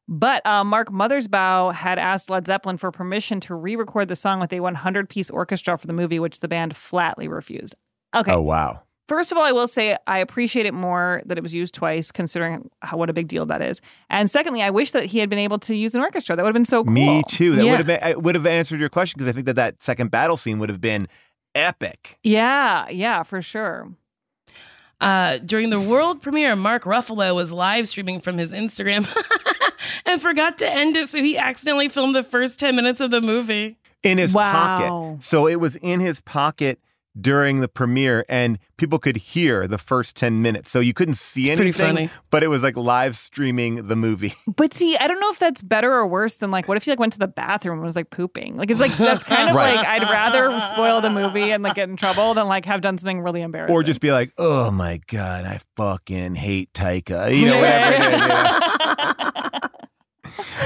But uh, Mark Mothersbaugh had asked Led Zeppelin for permission to re-record the song with a 100-piece orchestra for the movie, which the band flatly refused. Okay, Oh wow. First of all, I will say I appreciate it more that it was used twice, considering how what a big deal that is. And secondly, I wish that he had been able to use an orchestra. That would have been so cool. Me too. That yeah. would have been I would have answered your question because I think that that second battle scene would have been epic. Yeah, yeah, for sure. Uh, during the world premiere, Mark Ruffalo was live streaming from his Instagram (laughs) and forgot to end it, so he accidentally filmed the first 10 minutes of the movie. in his Wow. pocket. So it was in his pocket during the premiere, and people could hear the first 10 minutes. So you couldn't see It's pretty anything, funny. but it was like live streaming the movie. (laughs) But see, I don't know if that's better or worse than like, what if you like went to the bathroom and was like pooping? Like, it's like that's kind of (laughs) Right. like I'd rather spoil the movie and like get in trouble than like have done something really embarrassing. or just be like, oh my God, I fucking hate Taika. You know, whatever it is. you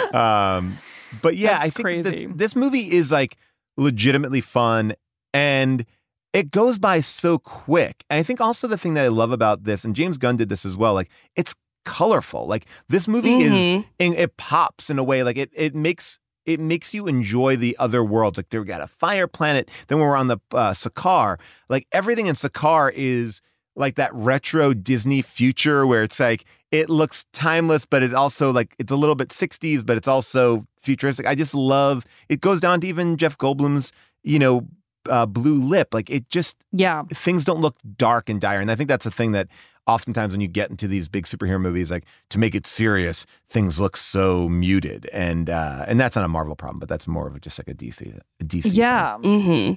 (laughs) know? um, but yeah, That's I think that this, this movie is like legitimately fun and it goes by so quick. And I think also the thing that I love about this, and James Gunn did this as well, like it's colorful. Like this movie is, Mhm. and it pops in a way like it it makes it makes you enjoy the other worlds. Like there we got a fire planet. Then when we're on the uh, Sakaar, like everything in Sakaar is like that retro Disney future where it's like it looks timeless, but it's also like it's a little bit 60s, but it's also futuristic. I just love it goes down to even Jeff Goldblum's, you know, uh, blue lip. Like it just yeah. things don't look dark and dire. And I think that's the thing that oftentimes when you get into these big superhero movies, like to make it serious, things look so muted. And uh and that's not a Marvel problem, but that's more of just like a DC a DC. yeah. Mm-hmm.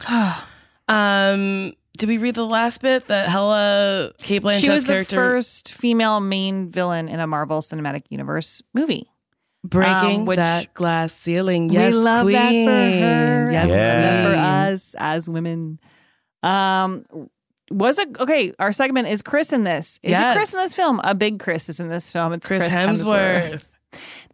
(sighs) um, did we read the last bit that Hela Cate Blanchett's she was the character first female main villain in a Marvel Cinematic Universe movie. Breaking um, which- that glass ceiling? Yes, we love queen. that for her. Yes, We love for us as women. Um, was it okay? Our segment is Chris in this. Is Yes. it Chris in this film? A big Chris is in this film. It's Chris Chris, Hemsworth.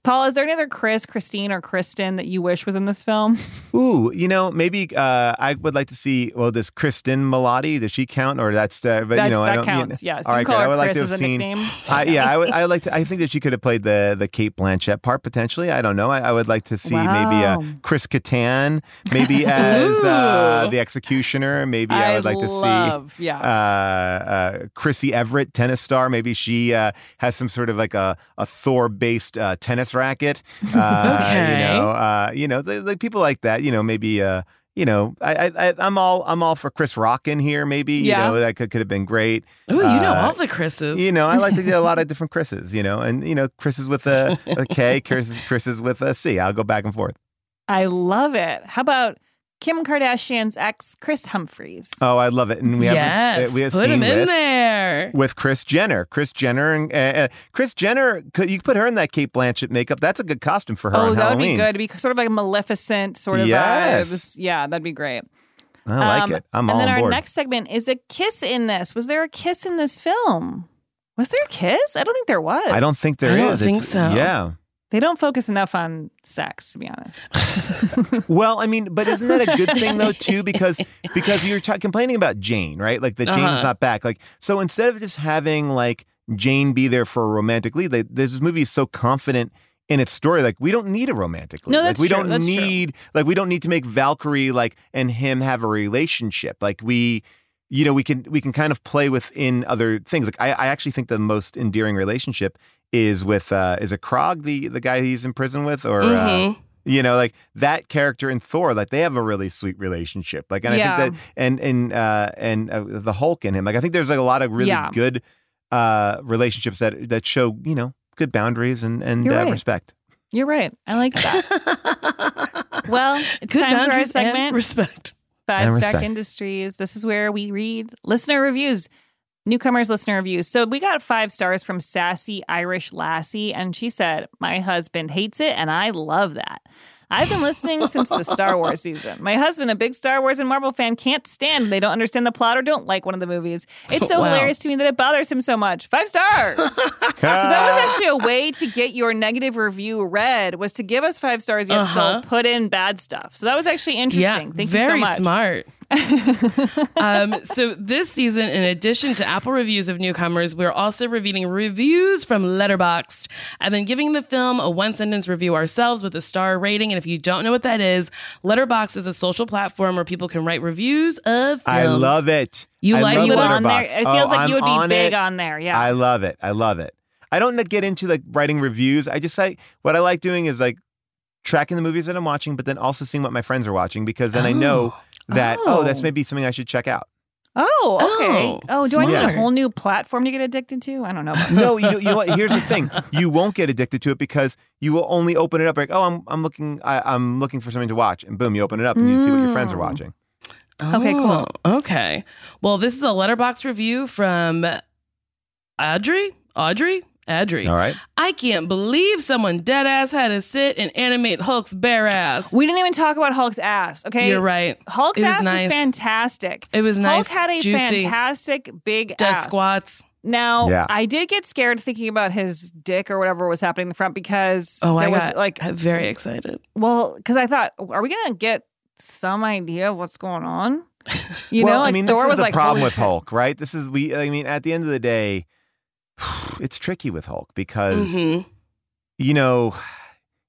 Paul, is there any other Chris, Christine, or Kristen that you wish was in this film? (laughs) Ooh, you know, maybe uh, I would like to see. Well, this Kristen Milioti? Does she count, or that's? Uh, but That's- you know, I that don't. counts, You know, yes. All right, call good. her I would like to have seen. (laughs) I, yeah, I would. I would like to. I think that she could have played the the Cate Blanchett part potentially. I don't know. I, I would like to see maybe Wow. uh, Chris Kattan, maybe as uh, (laughs) the executioner. Maybe I, I would like love- to see. yeah. Uh, uh, Chrissy Everett, tennis star. Maybe she uh, has some sort of like a a Thor based uh, tennis racket. (laughs) Uh, Okay. You know, uh, you know, the, the people like that. You know, maybe. Uh, you know, I, I, I'm all, I'm all for Chris Rock in here. Maybe, Yeah. you know, that could, could have been great. Ooh, you know Uh, all the Chris's. You know, I like to get a lot of (laughs) different Chris's. You know, and you know, Chris's with a, a K, Chris's Chris's with a C. I'll go back and forth. I love it. How about Kim Kardashian's ex, Kris Humphries? Oh, I love it. And we have yes, this, uh, we have put scene him in with, there. with Kris Jenner. Kris Jenner and uh, uh, Kris Jenner. Could you put her in that Cate Blanchett makeup? That's a good costume for her. Oh, on that would be good. It'd be sort of like a Maleficent sort of Yes. vibes. Yeah, that'd be great. I like Um, it. I'm on board. and then our next segment is a kiss in this. Was there a kiss in this film? Was there a kiss? I don't think there was. I don't think there I is. don't think It's- so. Yeah. They don't focus enough on sex, to be honest. (laughs) Well, I mean, but isn't that a good thing though too? (laughs) Because because you're ta- complaining about Jane, right? Like that Jane's Uh-huh. not back. Like so, instead of just having like Jane be there for a romantic lead, like, this movie is so confident in its story. Like we don't need a romantic lead. No, like that's we true. don't That's true. need like we don't need to make Valkyrie like and him have a relationship. Like we. You know, we can we can kind of play within other things. Like I, I actually think the most endearing relationship is with uh is it Korg, the the guy he's in prison with, or uh, Mhm. you know like that character in thor like they have a really sweet relationship like and i think that and and uh and uh, the hulk in him like i think there's like a lot of really Yeah. good uh relationships that that show you know good boundaries and and You're uh, right. respect You're right. I like that. (laughs) well, it's Good time for our segment. respect. Five And Stack respect. Industries. This is where we read listener reviews, newcomers listener reviews. So we got five stars from Sassy Irish Lassie, and she said, My husband hates it, and I love that. I've been listening since the Star (laughs) Wars season. My husband, a big Star Wars and Marvel fan, can't stand they don't understand the plot or don't like one of the movies. It's so (laughs) Wow. hilarious to me that it bothers him so much. Five stars. (laughs) so that was actually a way to get your negative review read was to give us five stars yet Uh-huh. still put in bad stuff. So that was actually interesting. Yeah, Thank very you so much. smart. (laughs) um, so this season, in addition to Apple reviews of newcomers, we're also reviewing reviews from Letterboxd and then giving the film a one sentence review ourselves with a star rating. And if you don't know what that is, Letterboxd is a social platform where people can write reviews of films. i love it You I like love it? on there. It feels Oh, like I'm you would be on big it. on there. Yeah. i love it i love it i don't get into like writing reviews i just like what i like doing is like tracking the movies that i'm watching but then also seeing what my friends are watching because then i know that oh, that's Oh. maybe something i should check out oh, okay. Oh, Oh, do I need a whole new platform to get addicted to? I don't know. no, you, you know what? Here's the thing: (laughs) you won't get addicted to it because you will only open it up like, oh, I'm I'm looking I, I'm looking for something to watch, and boom, you open it up and you see what your friends are Mm. watching. Okay, cool. Oh, Okay. Well, this is a Letterboxd review from Audrey. Audrey? Audrey. All right, I can't believe someone dead ass had to sit and animate Hulk's bare ass. We didn't even talk about Hulk's ass. Okay, You're right. Hulk's It was ass nice. was fantastic. It was nice. Hulk had a juicy, fantastic big Does ass. squats. Now, Yeah. I did get scared thinking about his dick or whatever was happening in the front because Oh, there I was got like, (laughs) very excited. well, because I thought, are we gonna get some idea of what's going on? (laughs) You well, know, like I mean, Thor this is was the like, problem holy with shit. Hulk, right? This is we. I mean, at the end of the day, it's tricky with Hulk because Mhm. you know.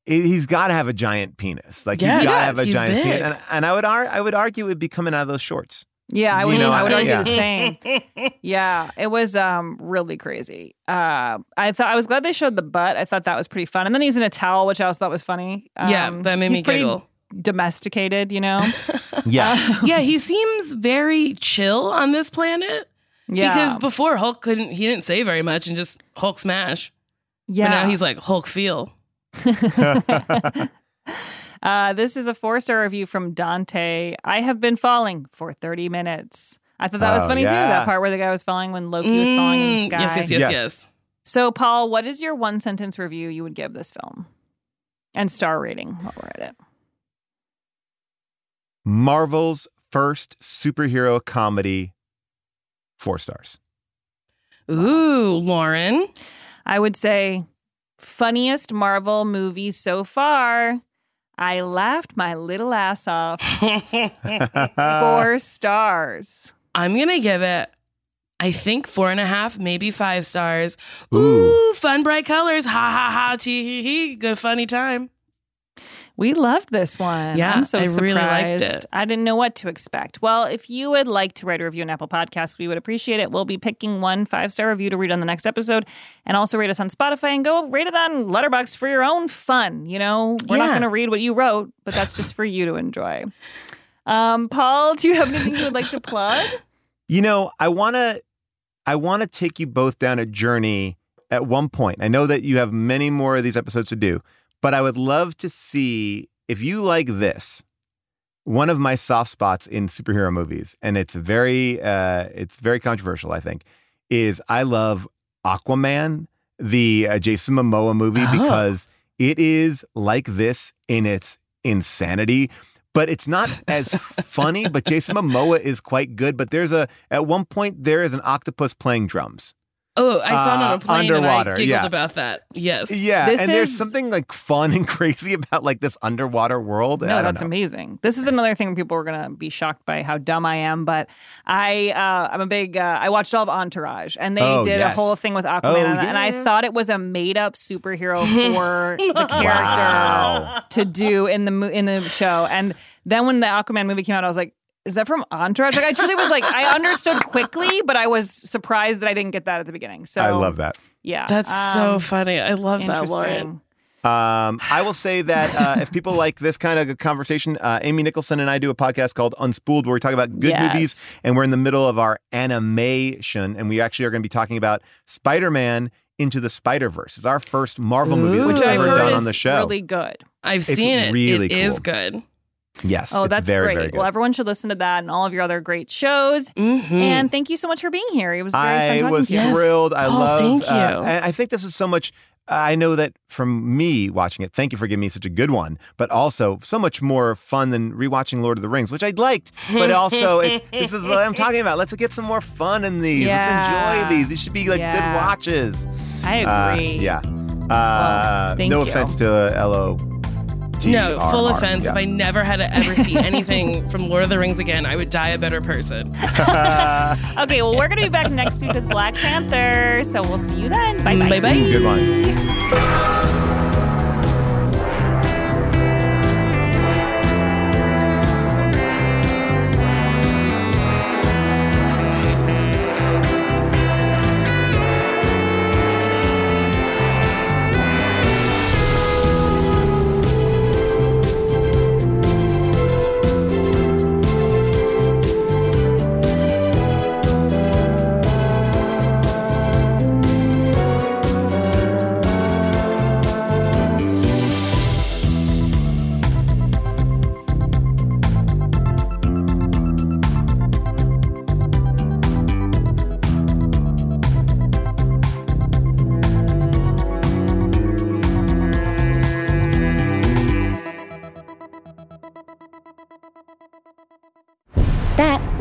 he- He's got to have a giant penis. Like Yeah, he's got to have a he's giant big. penis, and, and I would ar- I would argue it would be coming out of those shorts. Yeah, I You would. know, I would I- argue yeah. the same. Yeah, it was um really crazy. Uh, I thought I was glad they showed the butt. I thought that was pretty fun. And then he's in a towel, which I also thought was funny. Yeah, Um, that made me pretty giggle. Domesticated, you know. (laughs) Yeah, yeah, he seems very chill on this planet. Yeah. Because before Hulk couldn't, he didn't say very much and just Hulk smash. Yeah. But now he's like Hulk feel. (laughs) Uh, this is a four star review from Dante. I have been falling for 30 minutes. I thought that was Oh, funny too. That part where the guy was falling when Loki was falling in the Mm, sky. Yes, yes, yes, Yes. yes. So, Paul, what is your one sentence review you would give this film? And star rating while we're at it. Marvel's first superhero comedy, four stars. Ooh, Lauren. I would say funniest Marvel movie so far. I laughed my little ass off. (laughs) Four stars. I'm gonna give it. I think four and a half, maybe five stars. Ooh, fun, bright colors. Ha ha ha. Tee hee hee. Good, funny time. We loved this one. Yeah, I'm so I surprised. really liked it. I didn't know what to expect. Well, if you would like to write a review on Apple Podcasts, we would appreciate it. We'll be picking one five star review to read on the next episode, and also rate us on Spotify and go rate it on Letterboxd for your own fun. You know, we're not going to read what you wrote, but that's just for you to enjoy. Um, Paul, do you have anything you would like to plug? You know, I want to I want to take you both down a journey at one point. I know that you have many more of these episodes to do, but I would love to see if you like this. One of my soft spots in superhero movies, and it's very uh it's very controversial, I think, is I love Aquaman, the uh, Jason Momoa movie Oh. because it is like this in its insanity but it's not as funny. But Jason (laughs) Momoa is quite good. But there's a at one point there is an octopus playing drums. Oh, I saw it on Uh, a plane underwater, and I giggled yeah. about that. Yes. Yeah, This and there's something like fun and (laughs) crazy about like this underwater world. I No, don't that's know. amazing. This is another thing where people are gonna be shocked by how dumb I am. But I, uh, I'm a big. Uh, I watched all of Entourage, and they Oh, did a whole thing with Aquaman, Oh, and- and I thought it was a made up superhero for (laughs) the character Wow. to do in the mo- in the show. And then when the Aquaman movie came out, I was like. Is that from Entourage? Like I truly was like I understood quickly, but I was surprised that I didn't get that at the beginning. So I love that. Yeah, That's so um, funny. I love that, Lauren. Um, I will say that uh, if people like this kind of conversation, uh, Amy Nicholson and I do a podcast called Unspooled, where we talk about good Yes. movies, and we're in the middle of our animation, and we actually are going to be talking about Spider-Man into the Spider-Verse. It's our first Marvel movie that which we've I've ever heard done is on the show. really good. I've It's seen it. really It is cool. good. Yes, Oh, it's that's very, great. very good. Well, everyone should listen to that and all of your other great shows. Mhm. And thank you so much for being here. It was very I fun talking was to you. thrilled. I Oh, love. thank uh, you. and I think this is so much. I know that from me watching it. Thank you for giving me such a good one, but also so much more fun than rewatching Lord of the Rings, which I liked. But also, it, (laughs) this is what I'm talking about. Let's get some more fun in these. Yeah. Let's enjoy these. These should be like Yeah. good watches. I Uh, agree. yeah. Uh, thank no you. offense to uh, LO. No, full TRR, offense. yeah. If I never had to ever see anything (laughs) from Lord of the Rings again, I would die a better person. (laughs) (laughs) Okay, well, we're going to be back next week with Black Panther. So we'll see you then. Bye bye. Bye bye. Good one.